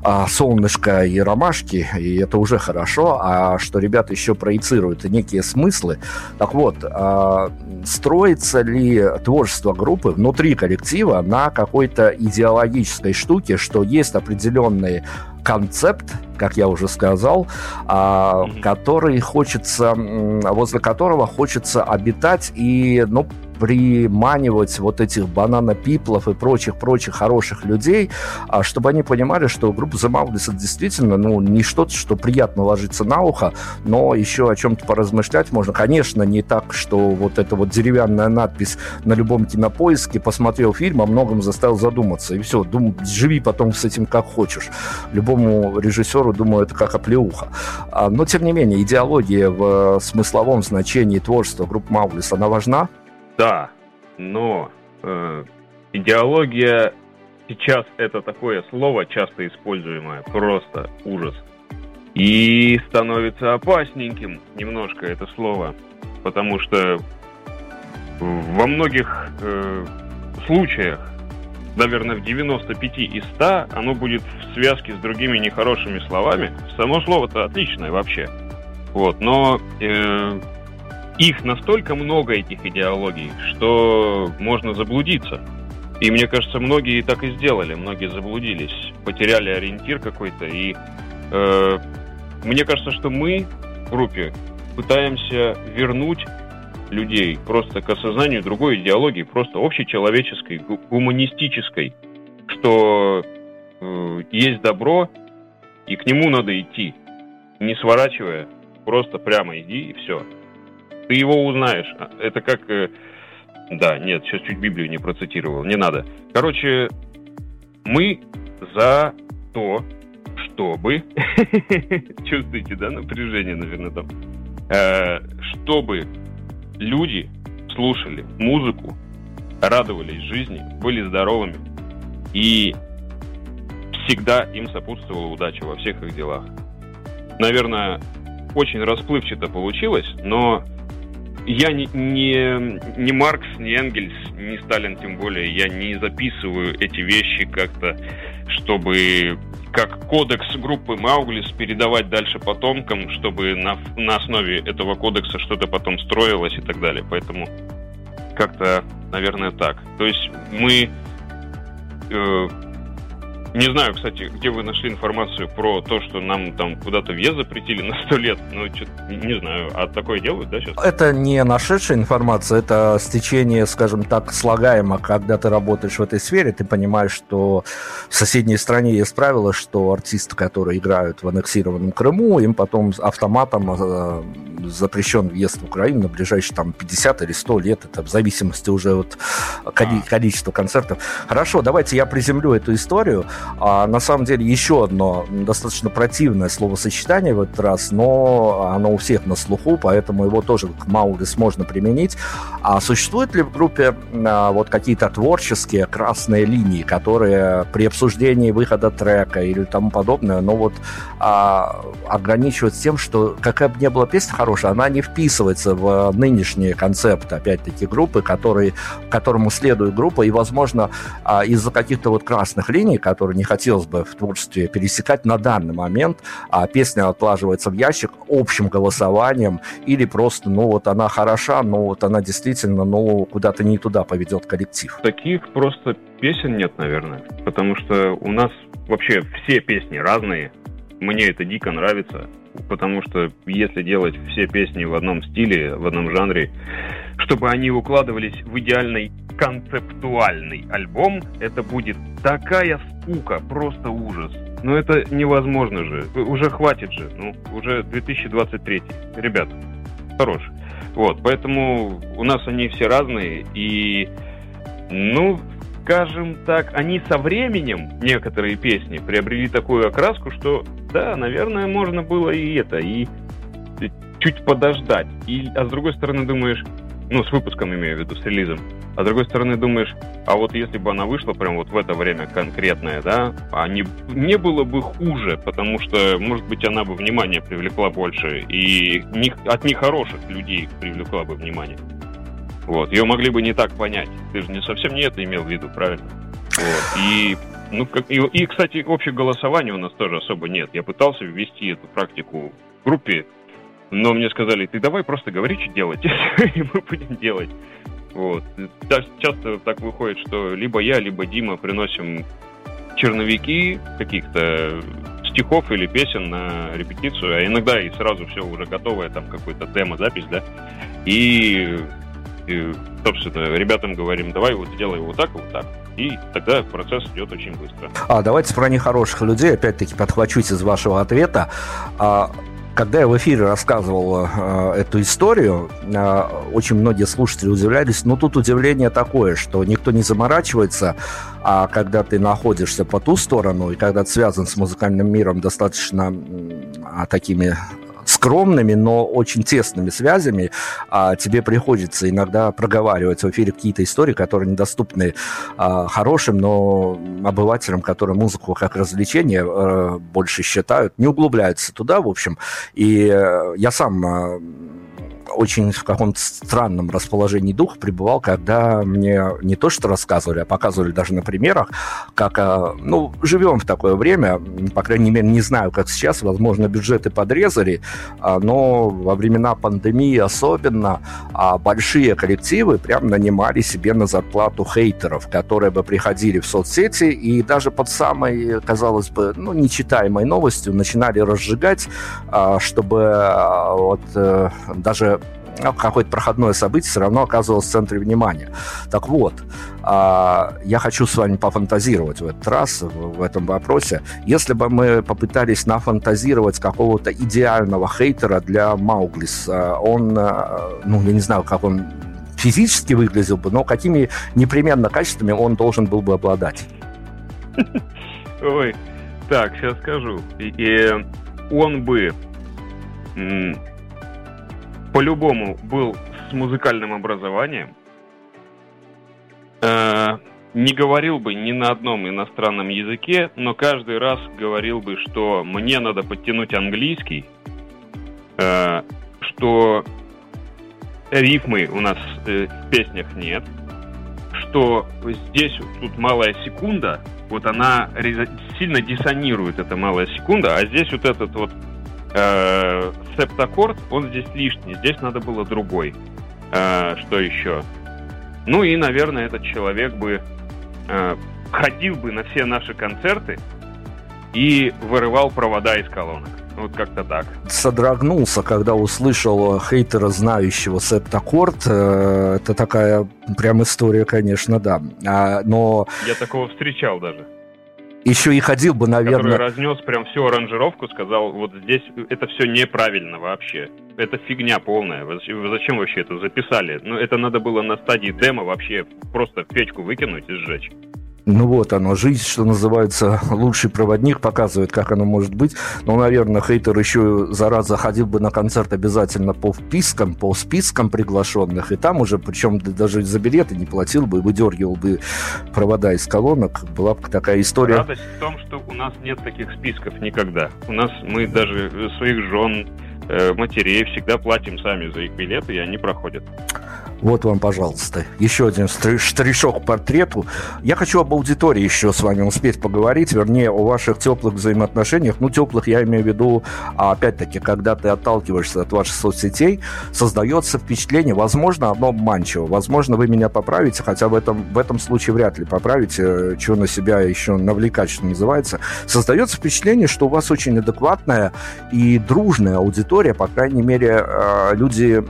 а, солнышко и ромашки, и это уже хорошо, а что ребята еще проецируют некие смыслы. Так вот, а, строится ли творчество группы внутри коллектива на какой-то идеологической штуке, что есть определенные концепт, как я уже сказал, а, который хочется, возле которого хочется обитать и, ну, приманивать вот этих банана-пиплов и прочих-прочих хороших людей, а чтобы они понимали, что группа The Mauglис это действительно ну, не что-то, что приятно ложится на ухо, но еще о чем-то поразмышлять можно. Конечно, не так, что вот эта вот деревянная надпись на любом кинопоиске посмотрел фильм, о многом заставил задуматься. И все, дум, живи потом с этим как хочешь. Любому режиссеру, думаю, это как оплеуха. А, но, тем не менее, идеология в смысловом значении творчества группы Мауглис, она важна? Да, но э, идеология сейчас это такое слово, часто используемое, просто ужас. И становится опасненьким немножко это слово, потому что во многих э, случаях, наверное, в 95 из 100, оно будет в связке с другими нехорошими словами. Само слово-то отличное вообще. Вот, но э, их настолько много, этих идеологий, что можно заблудиться. И мне кажется, многие так и сделали, многие заблудились, потеряли ориентир какой-то. И э, мне кажется, что мы в группе пытаемся вернуть людей просто к осознанию другой идеологии, просто общечеловеческой, гуманистической, что э, есть добро, и к нему надо идти, не сворачивая, просто прямо иди и все. Ты его узнаешь. А, это как... Э, да, нет, сейчас чуть Библию не процитировал, не надо. Короче, мы за то, чтобы... Чувствуете, да, напряжение, наверное, там? Э, чтобы люди слушали музыку, радовались жизни, были здоровыми. И всегда им сопутствовала удача во всех их делах. Наверное, очень расплывчато получилось, но я не, не, не Маркс, не Энгельс, не Сталин тем более. Я не записываю эти вещи как-то, чтобы как кодекс группы Мауглис передавать дальше потомкам, чтобы на, на основе этого кодекса что-то потом строилось и так далее. Поэтому как-то, наверное, так. То есть мы э, не знаю, кстати, где вы нашли информацию про то, что нам там куда-то въезд запретили на сто лет. Ну, не знаю. А такое делают, да, сейчас? Это не нашедшая информация, это стечение, скажем так, слагаемо. Когда ты работаешь в этой сфере, ты понимаешь, что в соседней стране есть правило, что артисты, которые играют в аннексированном Крыму, им потом автоматом э, запрещен въезд в Украину на ближайшие там 50 или 100 лет. Это в зависимости уже от количества концертов. Хорошо, давайте я приземлю эту историю. А, на самом деле еще одно достаточно противное словосочетание в этот раз, но оно у всех на слуху, поэтому его тоже к Маулис можно применить. А существуют ли в группе а, вот какие-то творческие красные линии, которые при обсуждении выхода трека или тому подобное, но вот а, ограничивают тем, что какая бы ни была песня хорошая, она не вписывается в нынешние концепты, опять-таки, группы, которые, которому следует группа, и, возможно, а, из-за каких-то вот красных линий, которые который не хотелось бы в творчестве пересекать на данный момент, а песня отлаживается в ящик общим голосованием или просто, ну вот она хороша, но вот она действительно, ну куда-то не туда поведет коллектив. Таких просто песен нет, наверное, потому что у нас вообще все песни разные, мне это дико нравится, потому что если делать все песни в одном стиле, в одном жанре, чтобы они укладывались в идеальный концептуальный альбом, это будет такая скука, просто ужас. Ну это невозможно же. Уже хватит же. Ну, уже 2023. Ребят, хорош. Вот, поэтому у нас они все разные. И, ну, скажем так, они со временем, некоторые песни, приобрели такую окраску, что, да, наверное, можно было и это, и чуть подождать. И, а с другой стороны думаешь, ну, с выпуском имею в виду, с релизом. А с другой стороны думаешь, а вот если бы она вышла прям вот в это время конкретное, да, а не, не было бы хуже, потому что, может быть, она бы внимание привлекла больше, и не, от нехороших людей привлекла бы внимание. Вот, ее могли бы не так понять. Ты же не совсем не это имел в виду, правильно? Вот, и ну, как, и, и, кстати, общего голосования у нас тоже особо нет. Я пытался ввести эту практику в группе, но мне сказали, ты давай просто говори, что делать, и мы будем делать. Вот. Часто так выходит, что либо я, либо Дима приносим черновики каких-то стихов или песен на репетицию, а иногда и сразу все уже готовое, там какой-то демо-запись, да, и, и, собственно, ребятам говорим, давай вот сделай вот так, вот так, и тогда процесс идет очень быстро. А давайте про нехороших людей, опять-таки, подхвачусь из вашего ответа. А, когда я в эфире рассказывал э, эту историю, э, очень многие слушатели удивлялись. Но тут удивление такое, что никто не заморачивается, а когда ты находишься по ту сторону, и когда ты связан с музыкальным миром достаточно э, такими скромными, но очень тесными связями, а тебе приходится иногда проговаривать в эфире какие-то истории, которые недоступны а, хорошим, но обывателям, которые музыку как развлечение а, больше считают, не углубляются туда, в общем. И а, я сам а, очень в каком-то странном расположении духа пребывал, когда мне не то что рассказывали, а показывали даже на примерах, как, а, ну, живем в такое время, по крайней мере, не знаю, как сейчас, возможно, бюджеты подрезали, а, но во времена пандемии особенно а, большие коллективы прям нанимали себе на зарплату хейтеров, которые бы приходили в соцсети и даже под самой, казалось бы, ну, нечитаемой новостью начинали разжигать, чтобы вот э, даже какое-то проходное событие все равно оказывалось в центре внимания. Так вот, а, я хочу с вами пофантазировать в этот раз в этом вопросе. Если бы мы попытались нафантазировать какого-то идеального хейтера для Мауглис, он, а, ну, я не знаю, как он физически выглядел бы, но какими непременно качествами он должен был бы обладать? Ой, так, сейчас скажу. И он бы по-любому был с музыкальным образованием, э, не говорил бы ни на одном иностранном языке, но каждый раз говорил бы, что мне надо подтянуть английский, э, что рифмы у нас э, в песнях нет, что здесь тут малая секунда, вот она сильно диссонирует, эта малая секунда, а здесь вот этот вот э, септаккорд, он здесь лишний, здесь надо было другой. Э, что еще? Ну и, наверное, этот человек бы э, ходил бы на все наши концерты и вырывал провода из колонок. Вот как-то так. Содрогнулся, когда услышал хейтера, знающего септаккорд. Э, это такая прям история, конечно, да. А, но... Я такого встречал даже. Еще и ходил бы, наверное... Который разнес прям всю аранжировку, сказал, вот здесь это все неправильно вообще. Это фигня полная. Вы зачем вообще это записали? Ну, это надо было на стадии демо вообще просто в печку выкинуть и сжечь. Ну вот оно, жизнь, что называется, лучший проводник показывает, как оно может быть. Но, наверное, хейтер еще, зараза, ходил бы на концерт обязательно по впискам, по спискам приглашенных, и там уже, причем даже за билеты не платил бы, выдергивал бы провода из колонок. Была бы такая история. Радость в том, что у нас нет таких списков никогда. У нас мы даже своих жен, э, матерей всегда платим сами за их билеты, и они проходят. Вот вам, пожалуйста, еще один штришок к портрету. Я хочу об аудитории еще с вами успеть поговорить, вернее, о ваших теплых взаимоотношениях. Ну, теплых я имею в виду, а опять-таки, когда ты отталкиваешься от ваших соцсетей, создается впечатление, возможно, оно обманчиво. Возможно, вы меня поправите, хотя в этом, в этом случае вряд ли поправите, что на себя еще навлекать, что называется. Создается впечатление, что у вас очень адекватная и дружная аудитория, по крайней мере, э, люди,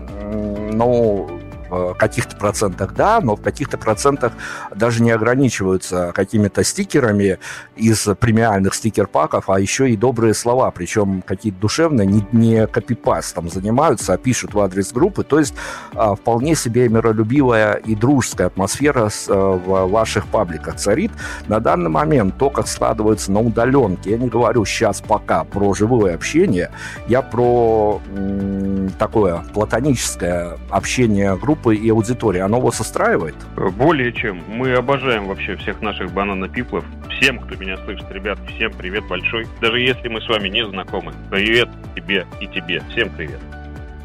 ну, в каких-то процентах да, но в каких-то процентах даже не ограничиваются какими-то стикерами из премиальных стикер-паков, а еще и добрые слова, причем какие-то душевные, не, не копипастом занимаются, а пишут в адрес группы. То есть а, вполне себе миролюбивая и дружеская атмосфера а, в ваших пабликах царит. На данный момент то, как складывается на удаленке, я не говорю сейчас пока про живое общение, я про м, такое платоническое общение групп группы и аудитории, оно вас устраивает? Более чем. Мы обожаем вообще всех наших бананопиплов. Всем, кто меня слышит, ребят, всем привет большой. Даже если мы с вами не знакомы. Привет тебе и тебе. Всем привет.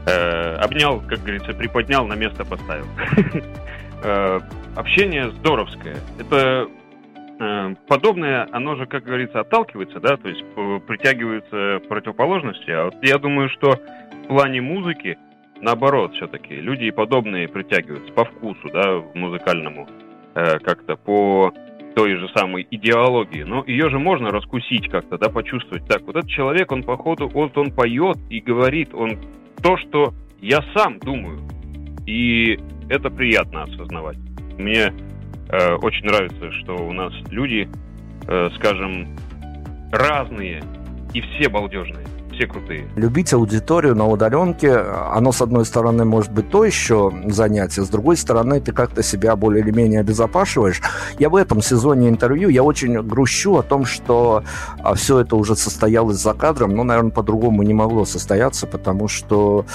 Э, обнял, как говорится, приподнял, на место поставил. Э, общение здоровское. Это э, подобное, оно же, как говорится, отталкивается, да, то есть притягиваются противоположности. А вот я думаю, что в плане музыки наоборот все-таки. Люди и подобные притягиваются по вкусу, да, музыкальному, э, как-то по той же самой идеологии. Но ее же можно раскусить как-то, да, почувствовать. Так, вот этот человек, он походу, вот он поет и говорит, он то, что я сам думаю. И это приятно осознавать. Мне э, очень нравится, что у нас люди, э, скажем, разные и все балдежные все крутые. Любить аудиторию на удаленке, оно, с одной стороны, может быть то еще занятие, с другой стороны, ты как-то себя более или менее обезопашиваешь. Я в этом сезоне интервью, я очень грущу о том, что а, все это уже состоялось за кадром, но, наверное, по-другому не могло состояться, потому что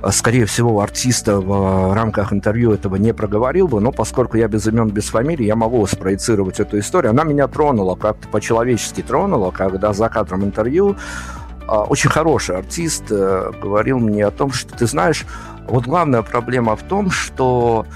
а, скорее всего, артиста в рамках интервью этого не проговорил бы, но поскольку я без имен, без фамилий, я могу спроецировать эту историю. Она меня тронула, как-то по-человечески тронула, когда за кадром интервью а, очень хороший артист э, говорил мне о том, что ты знаешь, вот главная проблема в том, что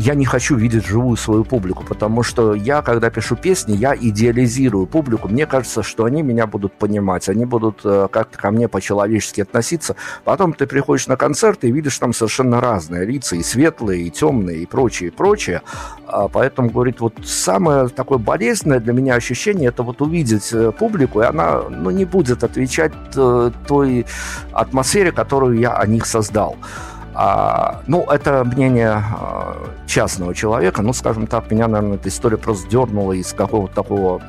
я не хочу видеть живую свою публику, потому что я, когда пишу песни, я идеализирую публику. Мне кажется, что они меня будут понимать, они будут э, как-то ко мне по-человечески относиться. Потом ты приходишь на концерт и видишь там совершенно разные лица, и светлые, и темные, и прочее, и прочее. А, поэтому, говорит, вот самое такое болезненное для меня ощущение, это вот увидеть э, публику, и она ну, не будет отвечать э, той атмосфере, которую я о них создал. А, ну, это мнение а, частного человека. Ну, скажем так, меня, наверное, эта история просто дернула из какого-то такого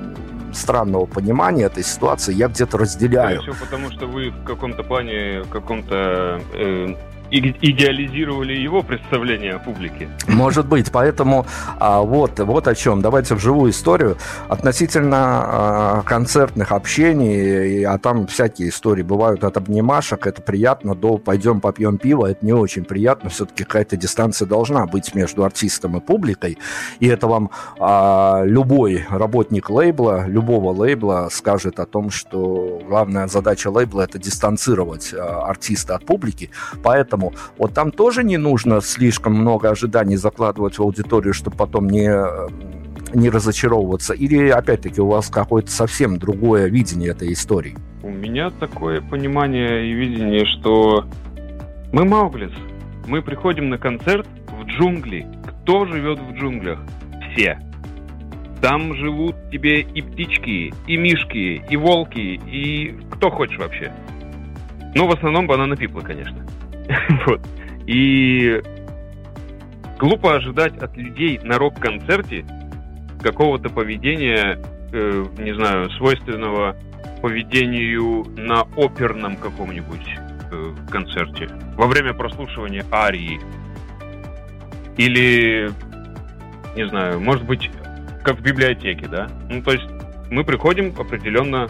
странного понимания этой ситуации. Я где-то разделяю. Все потому, что вы в каком-то плане, в каком-то э, идеализировали его представление о публике. Может быть, поэтому а, вот, вот о чем. Давайте в живую историю. Относительно а, концертных общений, а там всякие истории бывают от обнимашек, это приятно, до пойдем попьем пиво, это не очень приятно. Все-таки какая-то дистанция должна быть между артистом и публикой. И это вам а, любой работник лейбла, любого лейбла скажет о том, что главная задача лейбла это дистанцировать а, артиста от публики. Поэтому Поэтому вот там тоже не нужно слишком много ожиданий закладывать в аудиторию, чтобы потом не не разочаровываться? Или, опять-таки, у вас какое-то совсем другое видение этой истории? У меня такое понимание и видение, что мы Мауглис. Мы приходим на концерт в джунгли. Кто живет в джунглях? Все. Там живут тебе и птички, и мишки, и волки, и кто хочешь вообще. Ну, в основном банана пиплы, конечно. вот. И глупо ожидать от людей на рок-концерте какого-то поведения, э, не знаю, свойственного поведению на оперном каком-нибудь э, концерте во время прослушивания арии. Или, не знаю, может быть, как в библиотеке, да? Ну, то есть мы приходим определенно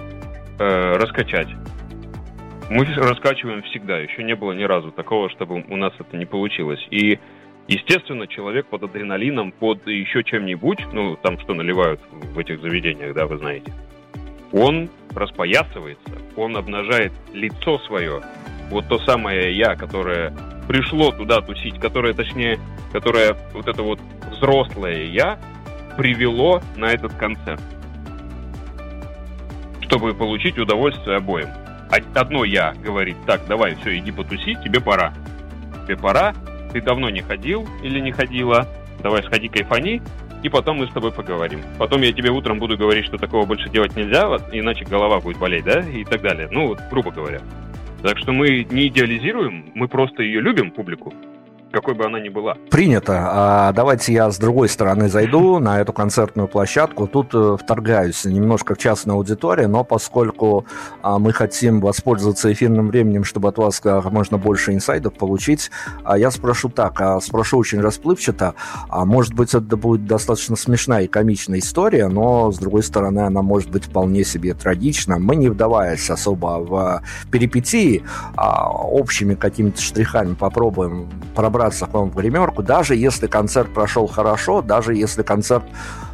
э, раскачать мы раскачиваем всегда. Еще не было ни разу такого, чтобы у нас это не получилось. И, естественно, человек под адреналином, под еще чем-нибудь, ну, там что наливают в этих заведениях, да, вы знаете, он распоясывается, он обнажает лицо свое. Вот то самое я, которое пришло туда тусить, которое, точнее, которое вот это вот взрослое я привело на этот концерт чтобы получить удовольствие обоим одно я говорит, так, давай, все, иди потуси, тебе пора. Тебе пора, ты давно не ходил или не ходила, давай сходи кайфани, и потом мы с тобой поговорим. Потом я тебе утром буду говорить, что такого больше делать нельзя, иначе голова будет болеть, да, и так далее. Ну, вот, грубо говоря. Так что мы не идеализируем, мы просто ее любим, публику, какой бы она ни была. Принято. А давайте я с другой стороны зайду на эту концертную площадку. Тут э, вторгаюсь немножко в частную аудиторию, но поскольку а, мы хотим воспользоваться эфирным временем, чтобы от вас как можно больше инсайдов получить, а я спрошу так, а спрошу очень расплывчато, может быть это будет достаточно смешная и комичная история, но с другой стороны она может быть вполне себе трагична. Мы не вдаваясь особо в перипетии, общими какими-то штрихами попробуем пробраться собраться к вам в гримерку, даже если концерт прошел хорошо, даже если концерт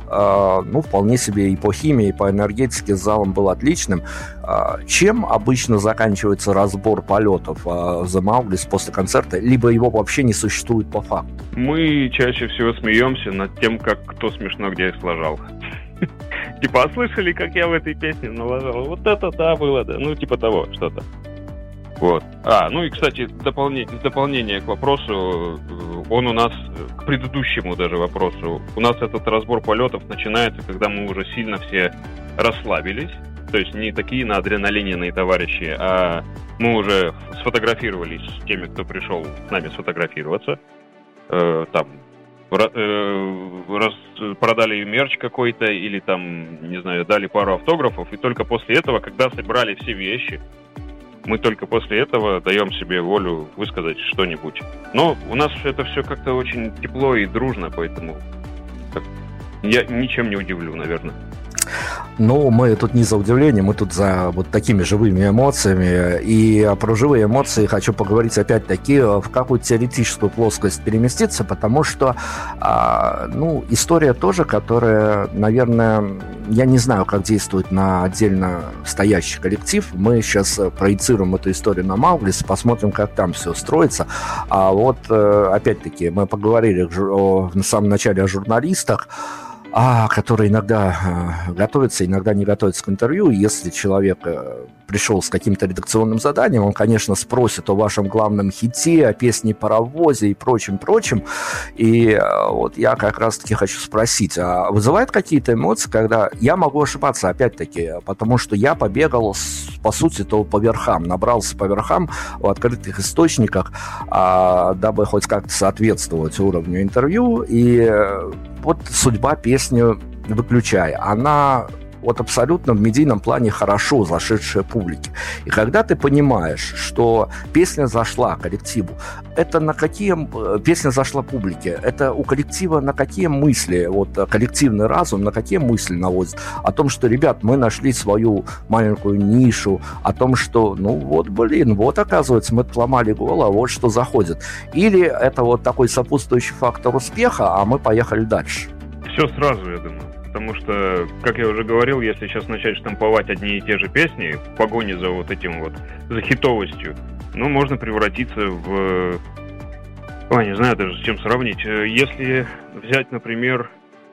Uh, ну, вполне себе и по химии, и по энергетике с залом был отличным. Uh, чем обычно заканчивается разбор полетов The Maulis после концерта, либо его вообще не существует по факту? Мы чаще всего смеемся над тем, как кто смешно где их сложал. Типа, а слышали, как я в этой песне налажал? Вот это да было, да. Ну, типа того, что-то. Вот. А, ну и, кстати, дополнение, дополнение к вопросу, э, он у нас, к предыдущему даже вопросу, у нас этот разбор полетов начинается, когда мы уже сильно все расслабились, то есть не такие на адреналине товарищи, а мы уже сфотографировались с теми, кто пришел с нами сфотографироваться, э, там, э, раз, продали мерч какой-то или там, не знаю, дали пару автографов, и только после этого, когда собрали все вещи, мы только после этого даем себе волю высказать что-нибудь. Но у нас это все как-то очень тепло и дружно, поэтому я ничем не удивлю, наверное. Ну, мы тут не за удивление, мы тут за вот такими живыми эмоциями. И про живые эмоции хочу поговорить опять-таки в какую теоретическую плоскость переместиться, потому что, а, ну, история тоже, которая, наверное, я не знаю, как действует на отдельно стоящий коллектив. Мы сейчас проецируем эту историю на Мауглис, посмотрим, как там все строится. А вот, э, опять-таки, мы поговорили в самом начале о журналистах а, которые иногда э, готовятся, иногда не готовятся к интервью. Если человек э, пришел с каким-то редакционным заданием, он, конечно, спросит о вашем главном хите, о песне «Паровозе» и прочем-прочем. И э, вот я как раз-таки хочу спросить, а вызывает какие-то эмоции, когда я могу ошибаться, опять-таки, потому что я побегал, по сути, то по верхам, набрался по верхам в открытых источниках, а, дабы хоть как-то соответствовать уровню интервью, и вот судьба песни «Выключай». Она вот абсолютно в медийном плане хорошо зашедшая публике. И когда ты понимаешь, что песня зашла коллективу, это на какие... Э, песня зашла публике, это у коллектива на какие мысли, вот э, коллективный разум, на какие мысли наводит? О том, что, ребят, мы нашли свою маленькую нишу, о том, что, ну вот, блин, вот оказывается, мы сломали голову, вот что заходит. Или это вот такой сопутствующий фактор успеха, а мы поехали дальше. Все сразу, я думаю. Потому что, как я уже говорил, если сейчас начать штамповать одни и те же песни в погоне за вот этим вот, за хитовостью, ну, можно превратиться в... Ой, не знаю даже с чем сравнить. Если взять, например,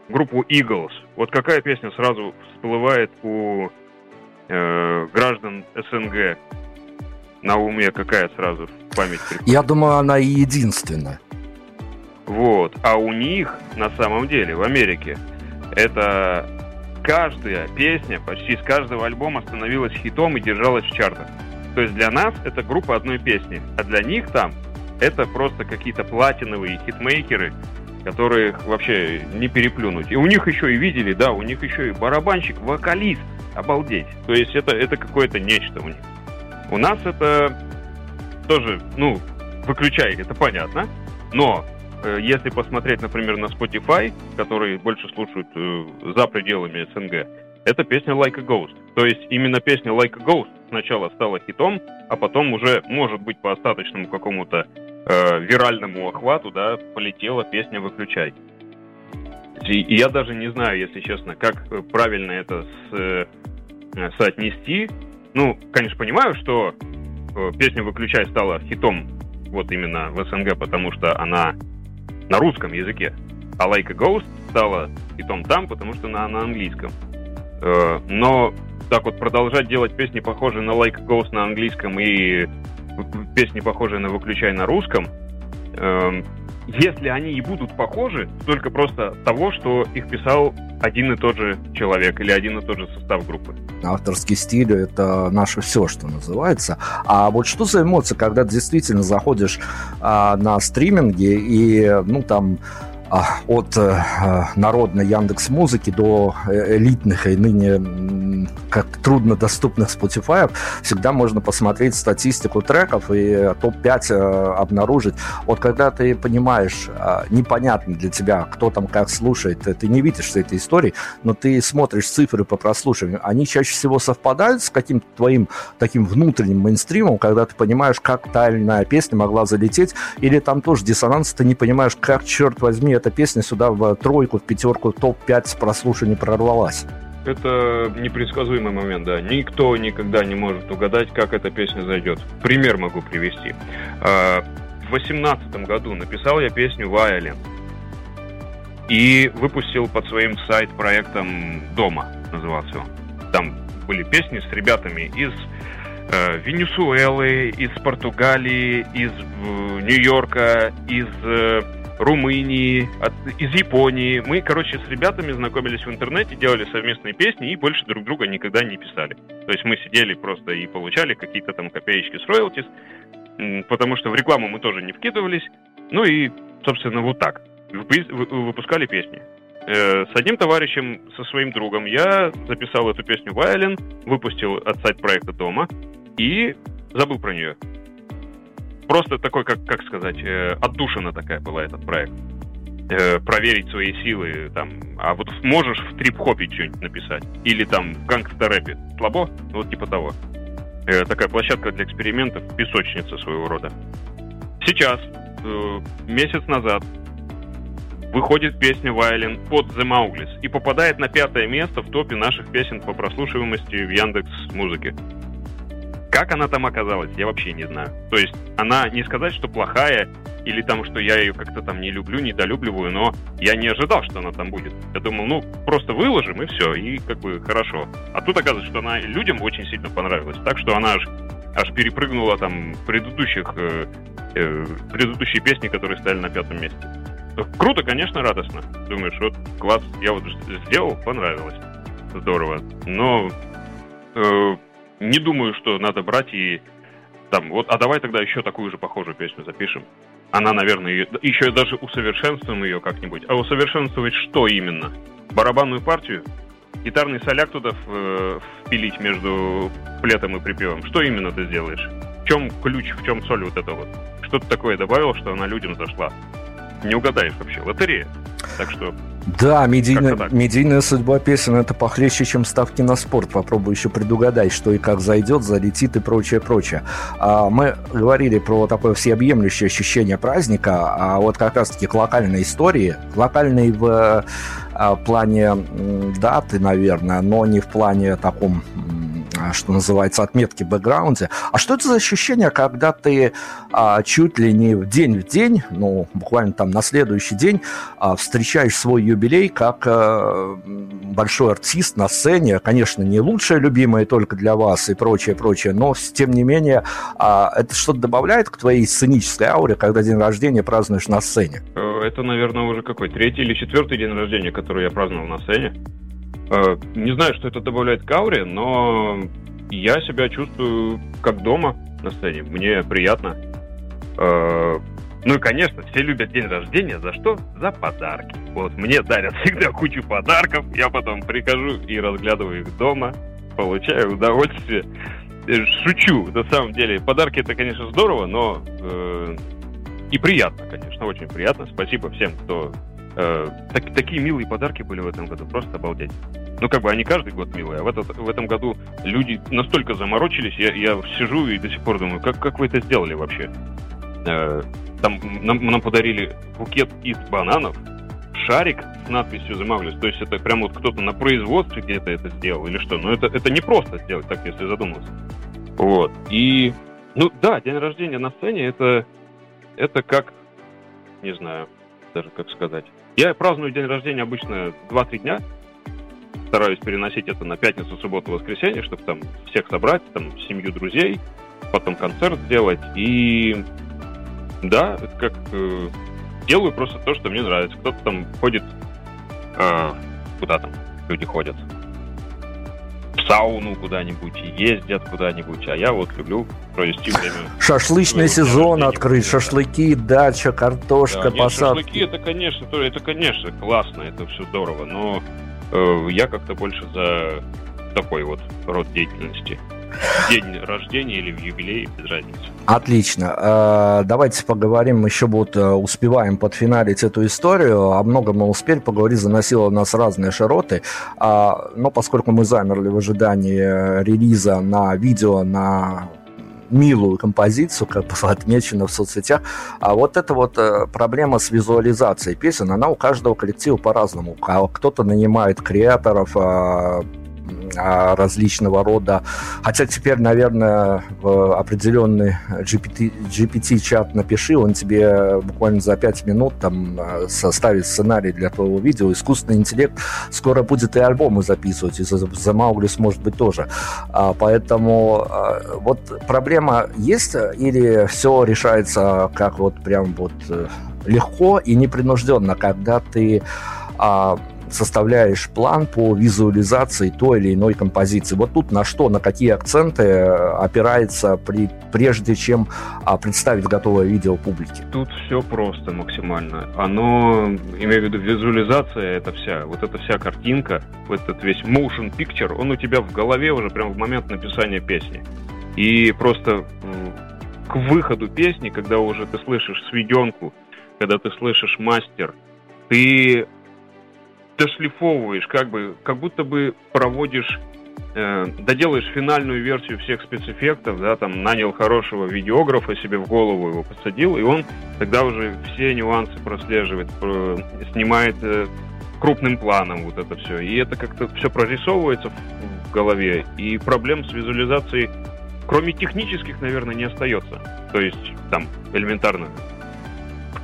группу Eagles, вот какая песня сразу всплывает у э, граждан СНГ? На уме какая сразу в память приходит? Я думаю, она и единственная. Вот. А у них, на самом деле, в Америке, это каждая песня почти с каждого альбома становилась хитом и держалась в чартах. То есть для нас это группа одной песни, а для них там это просто какие-то платиновые хитмейкеры, которых вообще не переплюнуть. И у них еще и видели, да, у них еще и барабанщик, вокалист, обалдеть. То есть это, это какое-то нечто у них. У нас это тоже, ну, выключай, это понятно, но если посмотреть, например, на Spotify, который больше слушают э, за пределами СНГ, это песня Like a Ghost. То есть именно песня Like a Ghost сначала стала хитом, а потом уже, может быть, по остаточному какому-то э, виральному охвату, да, полетела песня «Выключай». И, я даже не знаю, если честно, как э, правильно это с, э, соотнести. Ну, конечно, понимаю, что э, песня «Выключай» стала хитом вот именно в СНГ, потому что она на русском языке. А Like a Ghost стала хитом там, потому что она на английском. Э, но так вот продолжать делать песни, похожие на Like a Ghost на английском и песни, похожие на Выключай на русском, эм, если они и будут похожи, только просто того, что их писал один и тот же человек или один и тот же состав группы. Авторский стиль — это наше все, что называется. А вот что за эмоции, когда ты действительно заходишь а, на стриминге и, ну, там, от э, народной Яндекс Музыки до э, элитных и ныне как труднодоступных Spotify, всегда можно посмотреть статистику треков и топ-5 э, обнаружить. Вот когда ты понимаешь, непонятно для тебя, кто там как слушает, ты не видишь всей этой истории, но ты смотришь цифры по прослушиванию, они чаще всего совпадают с каким-то твоим таким внутренним мейнстримом, когда ты понимаешь, как та или иная песня могла залететь, или там тоже диссонанс, ты не понимаешь, как, черт возьми, эта песня сюда в тройку, в пятерку, топ-5 прослушаний прорвалась. Это непредсказуемый момент, да. Никто никогда не может угадать, как эта песня зайдет. Пример могу привести. А, в восемнадцатом году написал я песню «Violin» и выпустил под своим сайт-проектом «Дома» назывался он. Там были песни с ребятами из э, Венесуэлы, из Португалии, из э, Нью-Йорка, из э, Румынии, от, из Японии. Мы, короче, с ребятами знакомились в интернете, делали совместные песни и больше друг друга никогда не писали. То есть мы сидели просто и получали какие-то там копеечки с роялтис, потому что в рекламу мы тоже не вкидывались. Ну и, собственно, вот так. Выпускали песни. Э, с одним товарищем, со своим другом, я записал эту песню Violin, выпустил от сайт-проекта дома и забыл про нее просто такой, как, как сказать, э, отдушина такая была этот проект. Э, проверить свои силы, там, а вот можешь в трип-хопе что-нибудь написать, или там в гангстер-рэпе, слабо, вот типа того. Э, такая площадка для экспериментов, песочница своего рода. Сейчас, месяц назад, выходит песня Вайлен под The Maugli's и попадает на пятое место в топе наших песен по прослушиваемости в Яндекс Музыке. Как она там оказалась, я вообще не знаю. То есть она не сказать, что плохая, или там, что я ее как-то там не люблю, недолюбливаю, но я не ожидал, что она там будет. Я думал, ну, просто выложим и все, и как бы хорошо. А тут оказывается, что она людям очень сильно понравилась. Так что она аж, аж перепрыгнула там предыдущих, э, э, предыдущие песни, которые стояли на пятом месте. Круто, конечно, радостно. Думаешь, вот класс, я вот сделал, понравилось. Здорово. Но э, не думаю, что надо брать и там, вот, а давай тогда еще такую же похожую песню запишем. Она, наверное, ее, еще даже усовершенствуем ее как-нибудь. А усовершенствовать что именно? Барабанную партию? гитарный соляк туда впилить между плетом и припевом, что именно ты сделаешь? В чем ключ, в чем соль вот этого? Что-то такое добавил, что она людям зашла. Не угадаешь вообще. Лотерея. Так что да, медийная, медийная судьба песен это похлеще, чем ставки на спорт. Попробую еще предугадать, что и как зайдет, залетит и прочее, прочее. А, мы говорили про такое всеобъемлющее ощущение праздника, а вот как раз-таки к локальной истории, локальной в а, плане даты, наверное, но не в плане таком что называется, отметки в бэкграунде. А что это за ощущение, когда ты а, чуть ли не в день в день, ну, буквально там на следующий день, а, встречаешь свой юбилей как а, большой артист на сцене, конечно, не лучшее любимое только для вас и прочее, прочее, но, тем не менее, а, это что-то добавляет к твоей сценической ауре, когда день рождения празднуешь на сцене? Э, это, наверное, уже какой третий или четвертый день рождения, который я праздновал на сцене. Э, не знаю, что это добавляет к ауре, но я себя чувствую как дома на сцене. Мне приятно. Э, ну и, конечно, все любят день рождения. За что? За подарки. Вот мне дарят всегда кучу подарков. Я потом прихожу и разглядываю их дома. Получаю удовольствие. Э, шучу, на самом деле. Подарки это, конечно, здорово, но э, и приятно, конечно, очень приятно. Спасибо всем, кто Э, так, такие милые подарки были в этом году, просто обалдеть. Ну, как бы они каждый год милые, а в, этот, в этом году люди настолько заморочились, я, я сижу и до сих пор думаю, как, как вы это сделали вообще? Э, там нам, нам подарили букет из бананов, шарик с надписью The то есть это прям вот кто-то на производстве где-то это сделал или что, но это, это не просто сделать так, если задуматься. Вот, и, ну да, день рождения на сцене, это, это как, не знаю, даже как сказать, я праздную день рождения обычно 2-3 дня. Стараюсь переносить это на пятницу, субботу, воскресенье, чтобы там всех собрать, там семью друзей, потом концерт сделать. И да, это как э, делаю просто то, что мне нравится. Кто-то там ходит, э, куда там люди ходят, сауну куда-нибудь, ездят куда-нибудь, а я вот люблю провести время. Шашлычный сезон открыть, шашлыки, дача, картошка, да, посадки. шашлыки это, конечно, то, это, конечно, классно, это все здорово, но э, я как-то больше за такой вот род деятельности день рождения или в юбилей, без разницы. Отлично. Э, давайте поговорим, еще вот э, успеваем подфиналить эту историю. О многом мы успели поговорить, заносило нас разные широты. А, но поскольку мы замерли в ожидании э, релиза на видео, на милую композицию, как было отмечено в соцсетях. А вот эта вот проблема с визуализацией песен, она у каждого коллектива по-разному. Кто-то нанимает креаторов, а, а, различного рода. Хотя теперь, наверное, в определенный GPT, GPT-чат напиши, он тебе буквально за 5 минут там а, составит сценарий для твоего видео. Искусственный интеллект скоро будет и альбомы записывать, и за, за Мауглис может быть тоже. А, поэтому а, вот проблема есть или все решается как вот прям вот э, легко и непринужденно, когда ты а, составляешь план по визуализации той или иной композиции. Вот тут на что, на какие акценты э, опирается при, прежде чем а, представить готовое видео публике? Тут все просто максимально. Оно, имею в виду визуализация, это вся, вот эта вся картинка, вот этот весь motion picture, он у тебя в голове уже прямо в момент написания песни. И просто к выходу песни, когда уже ты слышишь сведенку, когда ты слышишь мастер, ты дошлифовываешь, как бы, как будто бы проводишь, э, доделаешь финальную версию всех спецэффектов, да, там нанял хорошего видеографа себе в голову его посадил, и он тогда уже все нюансы прослеживает, э, снимает э, крупным планом вот это все. И это как-то все прорисовывается в, в голове, и проблем с визуализацией, кроме технических, наверное, не остается. То есть там элементарно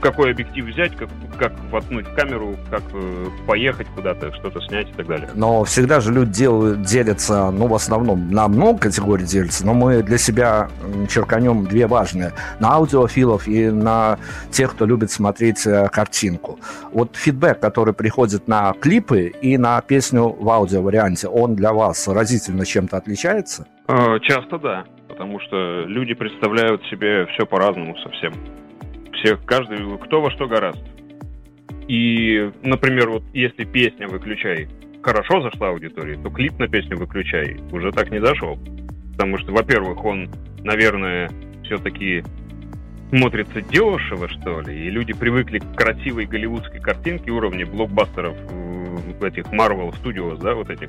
какой объектив взять, как, как воткнуть камеру, как э, поехать куда-то, что-то снять и так далее. Но всегда же люди делают, делятся, ну, в основном на много категорий делятся, но мы для себя черканем две важные. На аудиофилов и на тех, кто любит смотреть э, картинку. Вот фидбэк, который приходит на клипы и на песню в аудио-варианте, он для вас разительно чем-то отличается? Э, часто да, потому что люди представляют себе все по-разному совсем всех, каждый, кто во что гораст. И, например, вот если песня «Выключай» хорошо зашла аудитории, то клип на песню выключай уже так не зашел. Потому что, во-первых, он, наверное, все-таки смотрится дешево, что ли, и люди привыкли к красивой голливудской картинке уровня блокбастеров этих Marvel Studios, да, вот этих,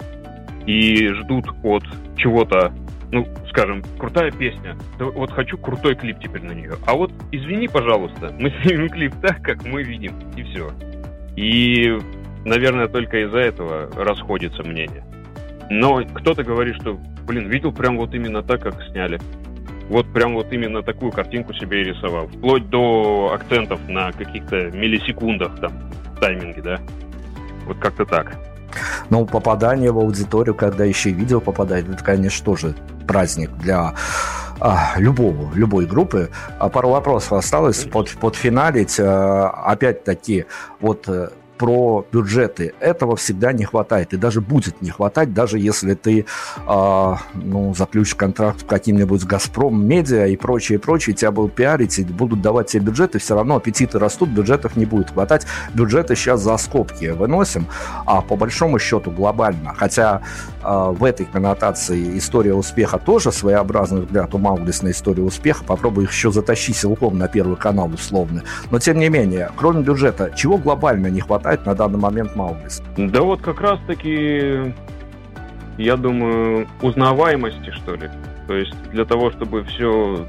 и ждут от чего-то, ну, скажем, крутая песня, да вот хочу крутой клип теперь на нее. А вот, извини, пожалуйста, мы снимем клип так, как мы видим, и все. И, наверное, только из-за этого расходится мнение. Но кто-то говорит, что, блин, видел прям вот именно так, как сняли вот прям вот именно такую картинку себе и рисовал. Вплоть до акцентов на каких-то миллисекундах там, тайминге, да. Вот как-то так. Ну, попадание в аудиторию, когда еще и видео попадает, это, конечно, тоже праздник для а, любого, любой группы. А пару вопросов осталось под, подфиналить. А, опять-таки, вот э, про бюджеты. Этого всегда не хватает. И даже будет не хватать, даже если ты э, ну, заключишь контракт в каким-нибудь Газпром, медиа и прочее, прочее, тебя будут пиарить и будут давать тебе бюджеты, все равно аппетиты растут, бюджетов не будет хватать. Бюджеты сейчас за скобки выносим, а по большому счету глобально. Хотя в этой коннотации история успеха тоже своеобразный взгляд у Мауглис на историю успеха. Попробуй их еще затащи силком на первый канал условно. Но тем не менее, кроме бюджета, чего глобально не хватает на данный момент Мауглис? Да вот как раз-таки, я думаю, узнаваемости, что ли. То есть для того, чтобы все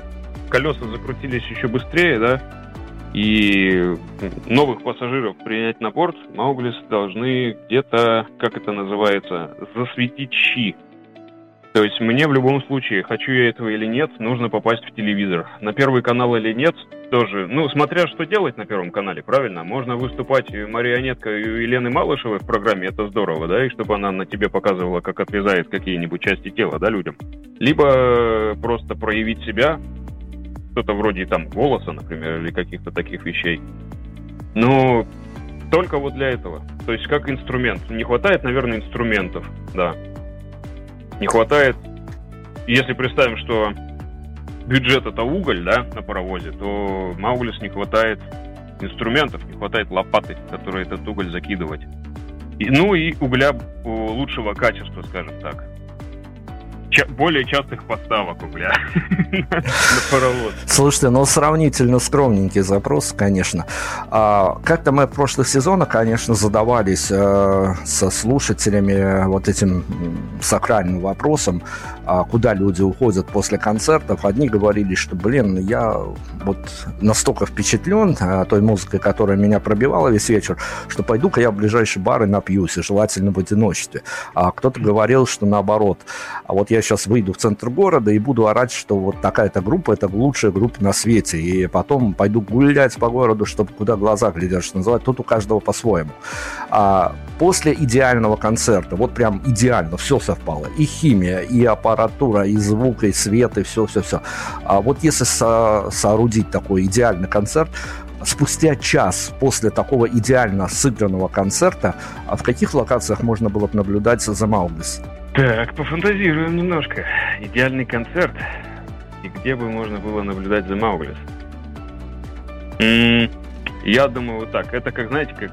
колеса закрутились еще быстрее, да, и новых пассажиров принять на борт, Мауглис должны где-то, как это называется, засветить щи. То есть мне в любом случае, хочу я этого или нет, нужно попасть в телевизор. На первый канал или нет, тоже, ну, смотря что делать на Первом канале, правильно? Можно выступать марионеткой у Елены Малышевой в программе, это здорово, да, и чтобы она на тебе показывала, как отрезает какие-нибудь части тела, да, людям. Либо просто проявить себя, что-то вроде там голоса, например, или каких-то таких вещей. Но только вот для этого. То есть как инструмент. Не хватает, наверное, инструментов, да не хватает, если представим, что бюджет это уголь, да, на паровозе, то Мауглис не хватает инструментов, не хватает лопаты, которые этот уголь закидывать. И, ну и угля лучшего качества, скажем так ча- более частых поставок угля на паровоз. Слушайте, ну сравнительно скромненький запрос, конечно. А, как-то мы в прошлых сезонах, конечно, задавались э, со слушателями вот этим сакральным вопросом, куда люди уходят после концертов. Одни говорили, что, блин, я вот настолько впечатлен а, той музыкой, которая меня пробивала весь вечер, что пойду-ка я в ближайший бар и напьюсь, и желательно в одиночестве. А кто-то говорил, что наоборот. А вот я сейчас выйду в центр города и буду орать, что вот такая-то группа, это лучшая группа на свете, и потом пойду гулять по городу, чтобы куда глаза глядят, что называют. Тут у каждого по-своему. А после идеального концерта, вот прям идеально, все совпало, и химия, и аппарат, аппаратура, и звук, и свет, и все-все-все. А вот если со соорудить такой идеальный концерт, спустя час после такого идеально сыгранного концерта, а в каких локациях можно было бы наблюдать за Мауглис? Так, пофантазируем немножко. Идеальный концерт. И где бы можно было наблюдать за Мауглис? я думаю, вот так. Это как, знаете, как...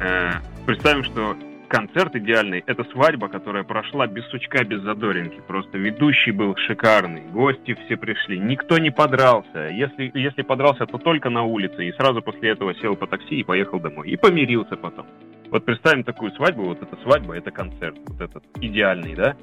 Э, представим, что концерт идеальный. Это свадьба, которая прошла без сучка, без задоринки. Просто ведущий был шикарный, гости все пришли, никто не подрался. Если, если подрался, то только на улице. И сразу после этого сел по такси и поехал домой. И помирился потом. Вот представим такую свадьбу, вот эта свадьба, это концерт, вот этот идеальный, да?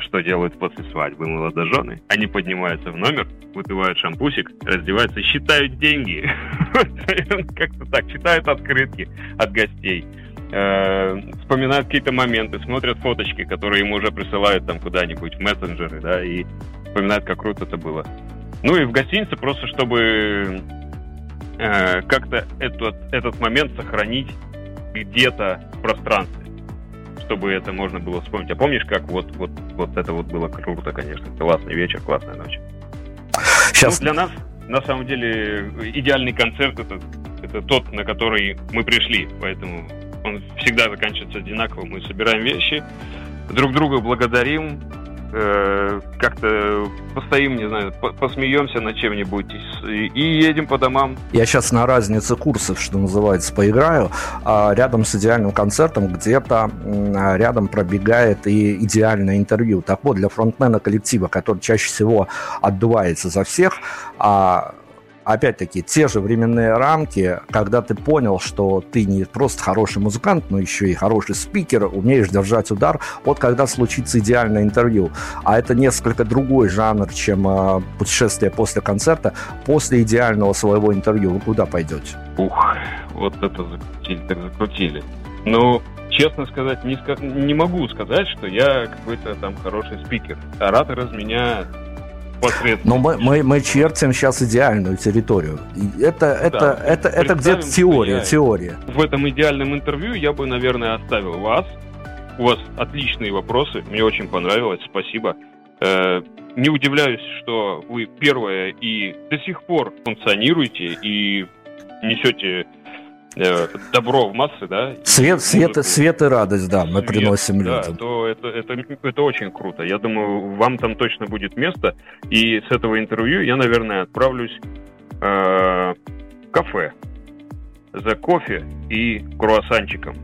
Что делают после свадьбы молодожены? Они поднимаются в номер, выпивают шампусик, раздеваются, считают деньги. Как-то так, читают открытки от гостей э, вспоминают какие-то моменты, смотрят фоточки, которые ему уже присылают там куда-нибудь в мессенджеры, да, и вспоминают, как круто это было. Ну и в гостинице просто, чтобы э, как-то этот, этот момент сохранить где-то в пространстве, чтобы это можно было вспомнить. А помнишь, как вот, вот, вот это вот было круто, конечно, классный вечер, классная ночь. Сейчас... Ну, для нас, на самом деле, идеальный концерт это, это тот, на который мы пришли, поэтому он всегда заканчивается одинаково. Мы собираем вещи, друг друга благодарим, э, как-то постоим, не знаю, посмеемся над чем-нибудь и, и едем по домам. Я сейчас на разнице курсов, что называется, поиграю. А рядом с идеальным концертом где-то рядом пробегает и идеальное интервью. Так вот, для фронтмена коллектива, который чаще всего отдувается за всех, а опять-таки, те же временные рамки, когда ты понял, что ты не просто хороший музыкант, но еще и хороший спикер, умеешь держать удар, вот когда случится идеальное интервью. А это несколько другой жанр, чем э, путешествие после концерта. После идеального своего интервью вы куда пойдете? Ух, вот это закрутили, так закрутили. Ну, честно сказать, не, не могу сказать, что я какой-то там хороший спикер. Оратор из меня но мы, мы, мы чертим сейчас идеальную территорию. Это, это, да. это, это где-то теория, теория. В этом идеальном интервью я бы, наверное, оставил вас. У вас отличные вопросы, мне очень понравилось, спасибо. Э, не удивляюсь, что вы первое и до сих пор функционируете и несете добро в массы, да. Свет, свет, свет и радость, да, мы свет, приносим да, людям. то это, это, это очень круто. Я думаю, вам там точно будет место. И с этого интервью я, наверное, отправлюсь э, в кафе за кофе и круассанчиком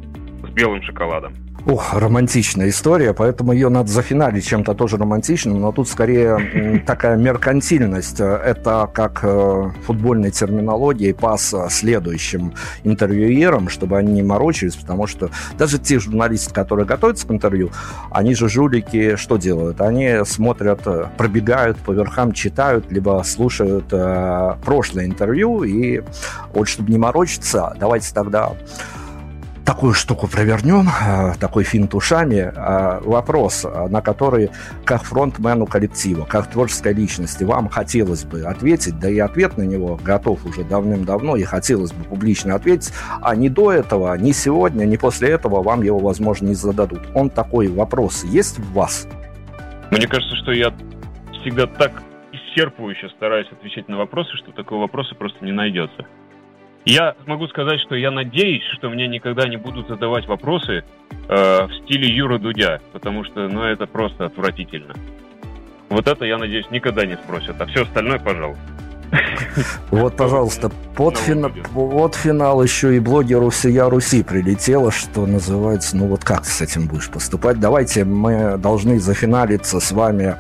с белым шоколадом. Ох, романтичная история, поэтому ее надо зафиналить чем-то тоже романтичным, но тут скорее такая меркантильность. Это как э, футбольной терминологией пас следующим интервьюерам, чтобы они не морочились, потому что даже те журналисты, которые готовятся к интервью, они же жулики что делают? Они смотрят, э, пробегают по верхам, читают, либо слушают э, прошлое интервью, и вот чтобы не морочиться, давайте тогда такую штуку провернем, э, такой финт ушами. Э, вопрос, э, на который как фронтмену коллектива, как творческой личности вам хотелось бы ответить, да и ответ на него готов уже давным-давно, и хотелось бы публично ответить, а не до этого, ни сегодня, ни после этого вам его, возможно, не зададут. Он такой вопрос есть в вас? Мне кажется, что я всегда так исчерпывающе стараюсь отвечать на вопросы, что такого вопроса просто не найдется. Я могу сказать, что я надеюсь, что мне никогда не будут задавать вопросы э, в стиле Юра Дудя, потому что, ну, это просто отвратительно. Вот это, я надеюсь, никогда не спросят, а все остальное, пожалуйста. Вот, пожалуйста, под, фина... вот финал еще и блогеру «Всея Руси» прилетело, что называется, ну вот как ты с этим будешь поступать? Давайте мы должны зафиналиться с вами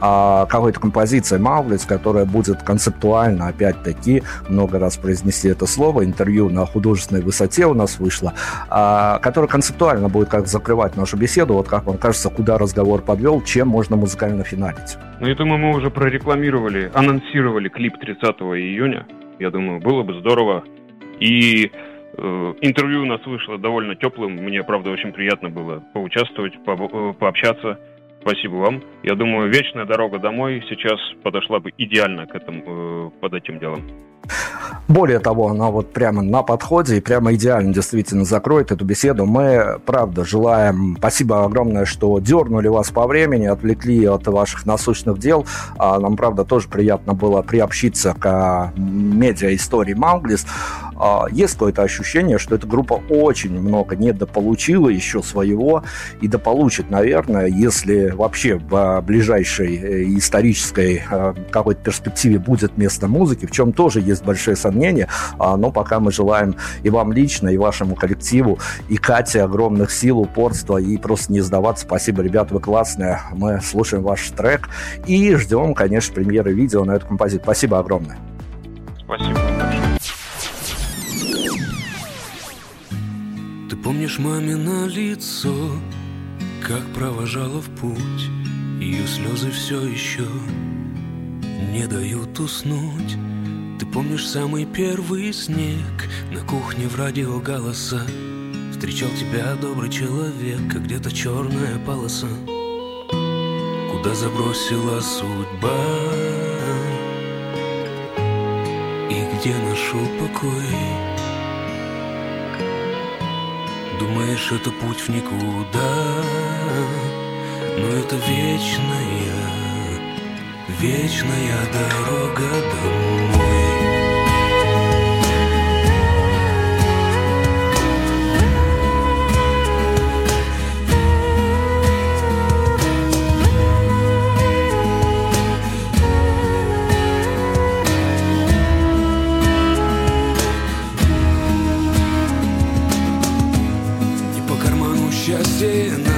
а, какой-то композицией «Мауглиц», которая будет концептуально, опять-таки, много раз произнесли это слово, интервью на художественной высоте у нас вышло, а, которая концептуально будет как закрывать нашу беседу, вот как вам кажется, куда разговор подвел, чем можно музыкально финалить. Ну, я думаю, мы уже прорекламировали, анонсировали клип 30 июня. Я думаю, было бы здорово. И э, интервью у нас вышло довольно теплым. Мне, правда, очень приятно было поучаствовать, по, э, пообщаться. Спасибо вам. Я думаю, вечная дорога домой сейчас подошла бы идеально к этому, э, под этим делом. Более того, она вот прямо на подходе и прямо идеально действительно закроет эту беседу. Мы, правда, желаем, спасибо огромное, что дернули вас по времени, отвлекли от ваших насущных дел. А нам, правда, тоже приятно было приобщиться к медиа-истории Мауглис. А, есть какое-то ощущение, что эта группа очень много недополучила еще своего и дополучит, наверное, если вообще в ближайшей э, исторической э, какой-то перспективе будет место музыки, в чем тоже есть большие сомнения, а, но пока мы желаем и вам лично, и вашему коллективу, и Кате огромных сил, упорства, и просто не сдаваться. Спасибо, ребята, вы классные. Мы слушаем ваш трек и ждем, конечно, премьеры видео на эту композицию. Спасибо огромное. Спасибо. Ты помнишь мамино лицо, как провожала в путь, ее слезы все еще не дают уснуть. Ты помнишь самый первый снег? На кухне в радио голоса Встречал тебя добрый человек А где-то черная полоса. Куда забросила судьба? И где нашел покой Думаешь, это путь в никуда Но это вечная Вечная дорога домой in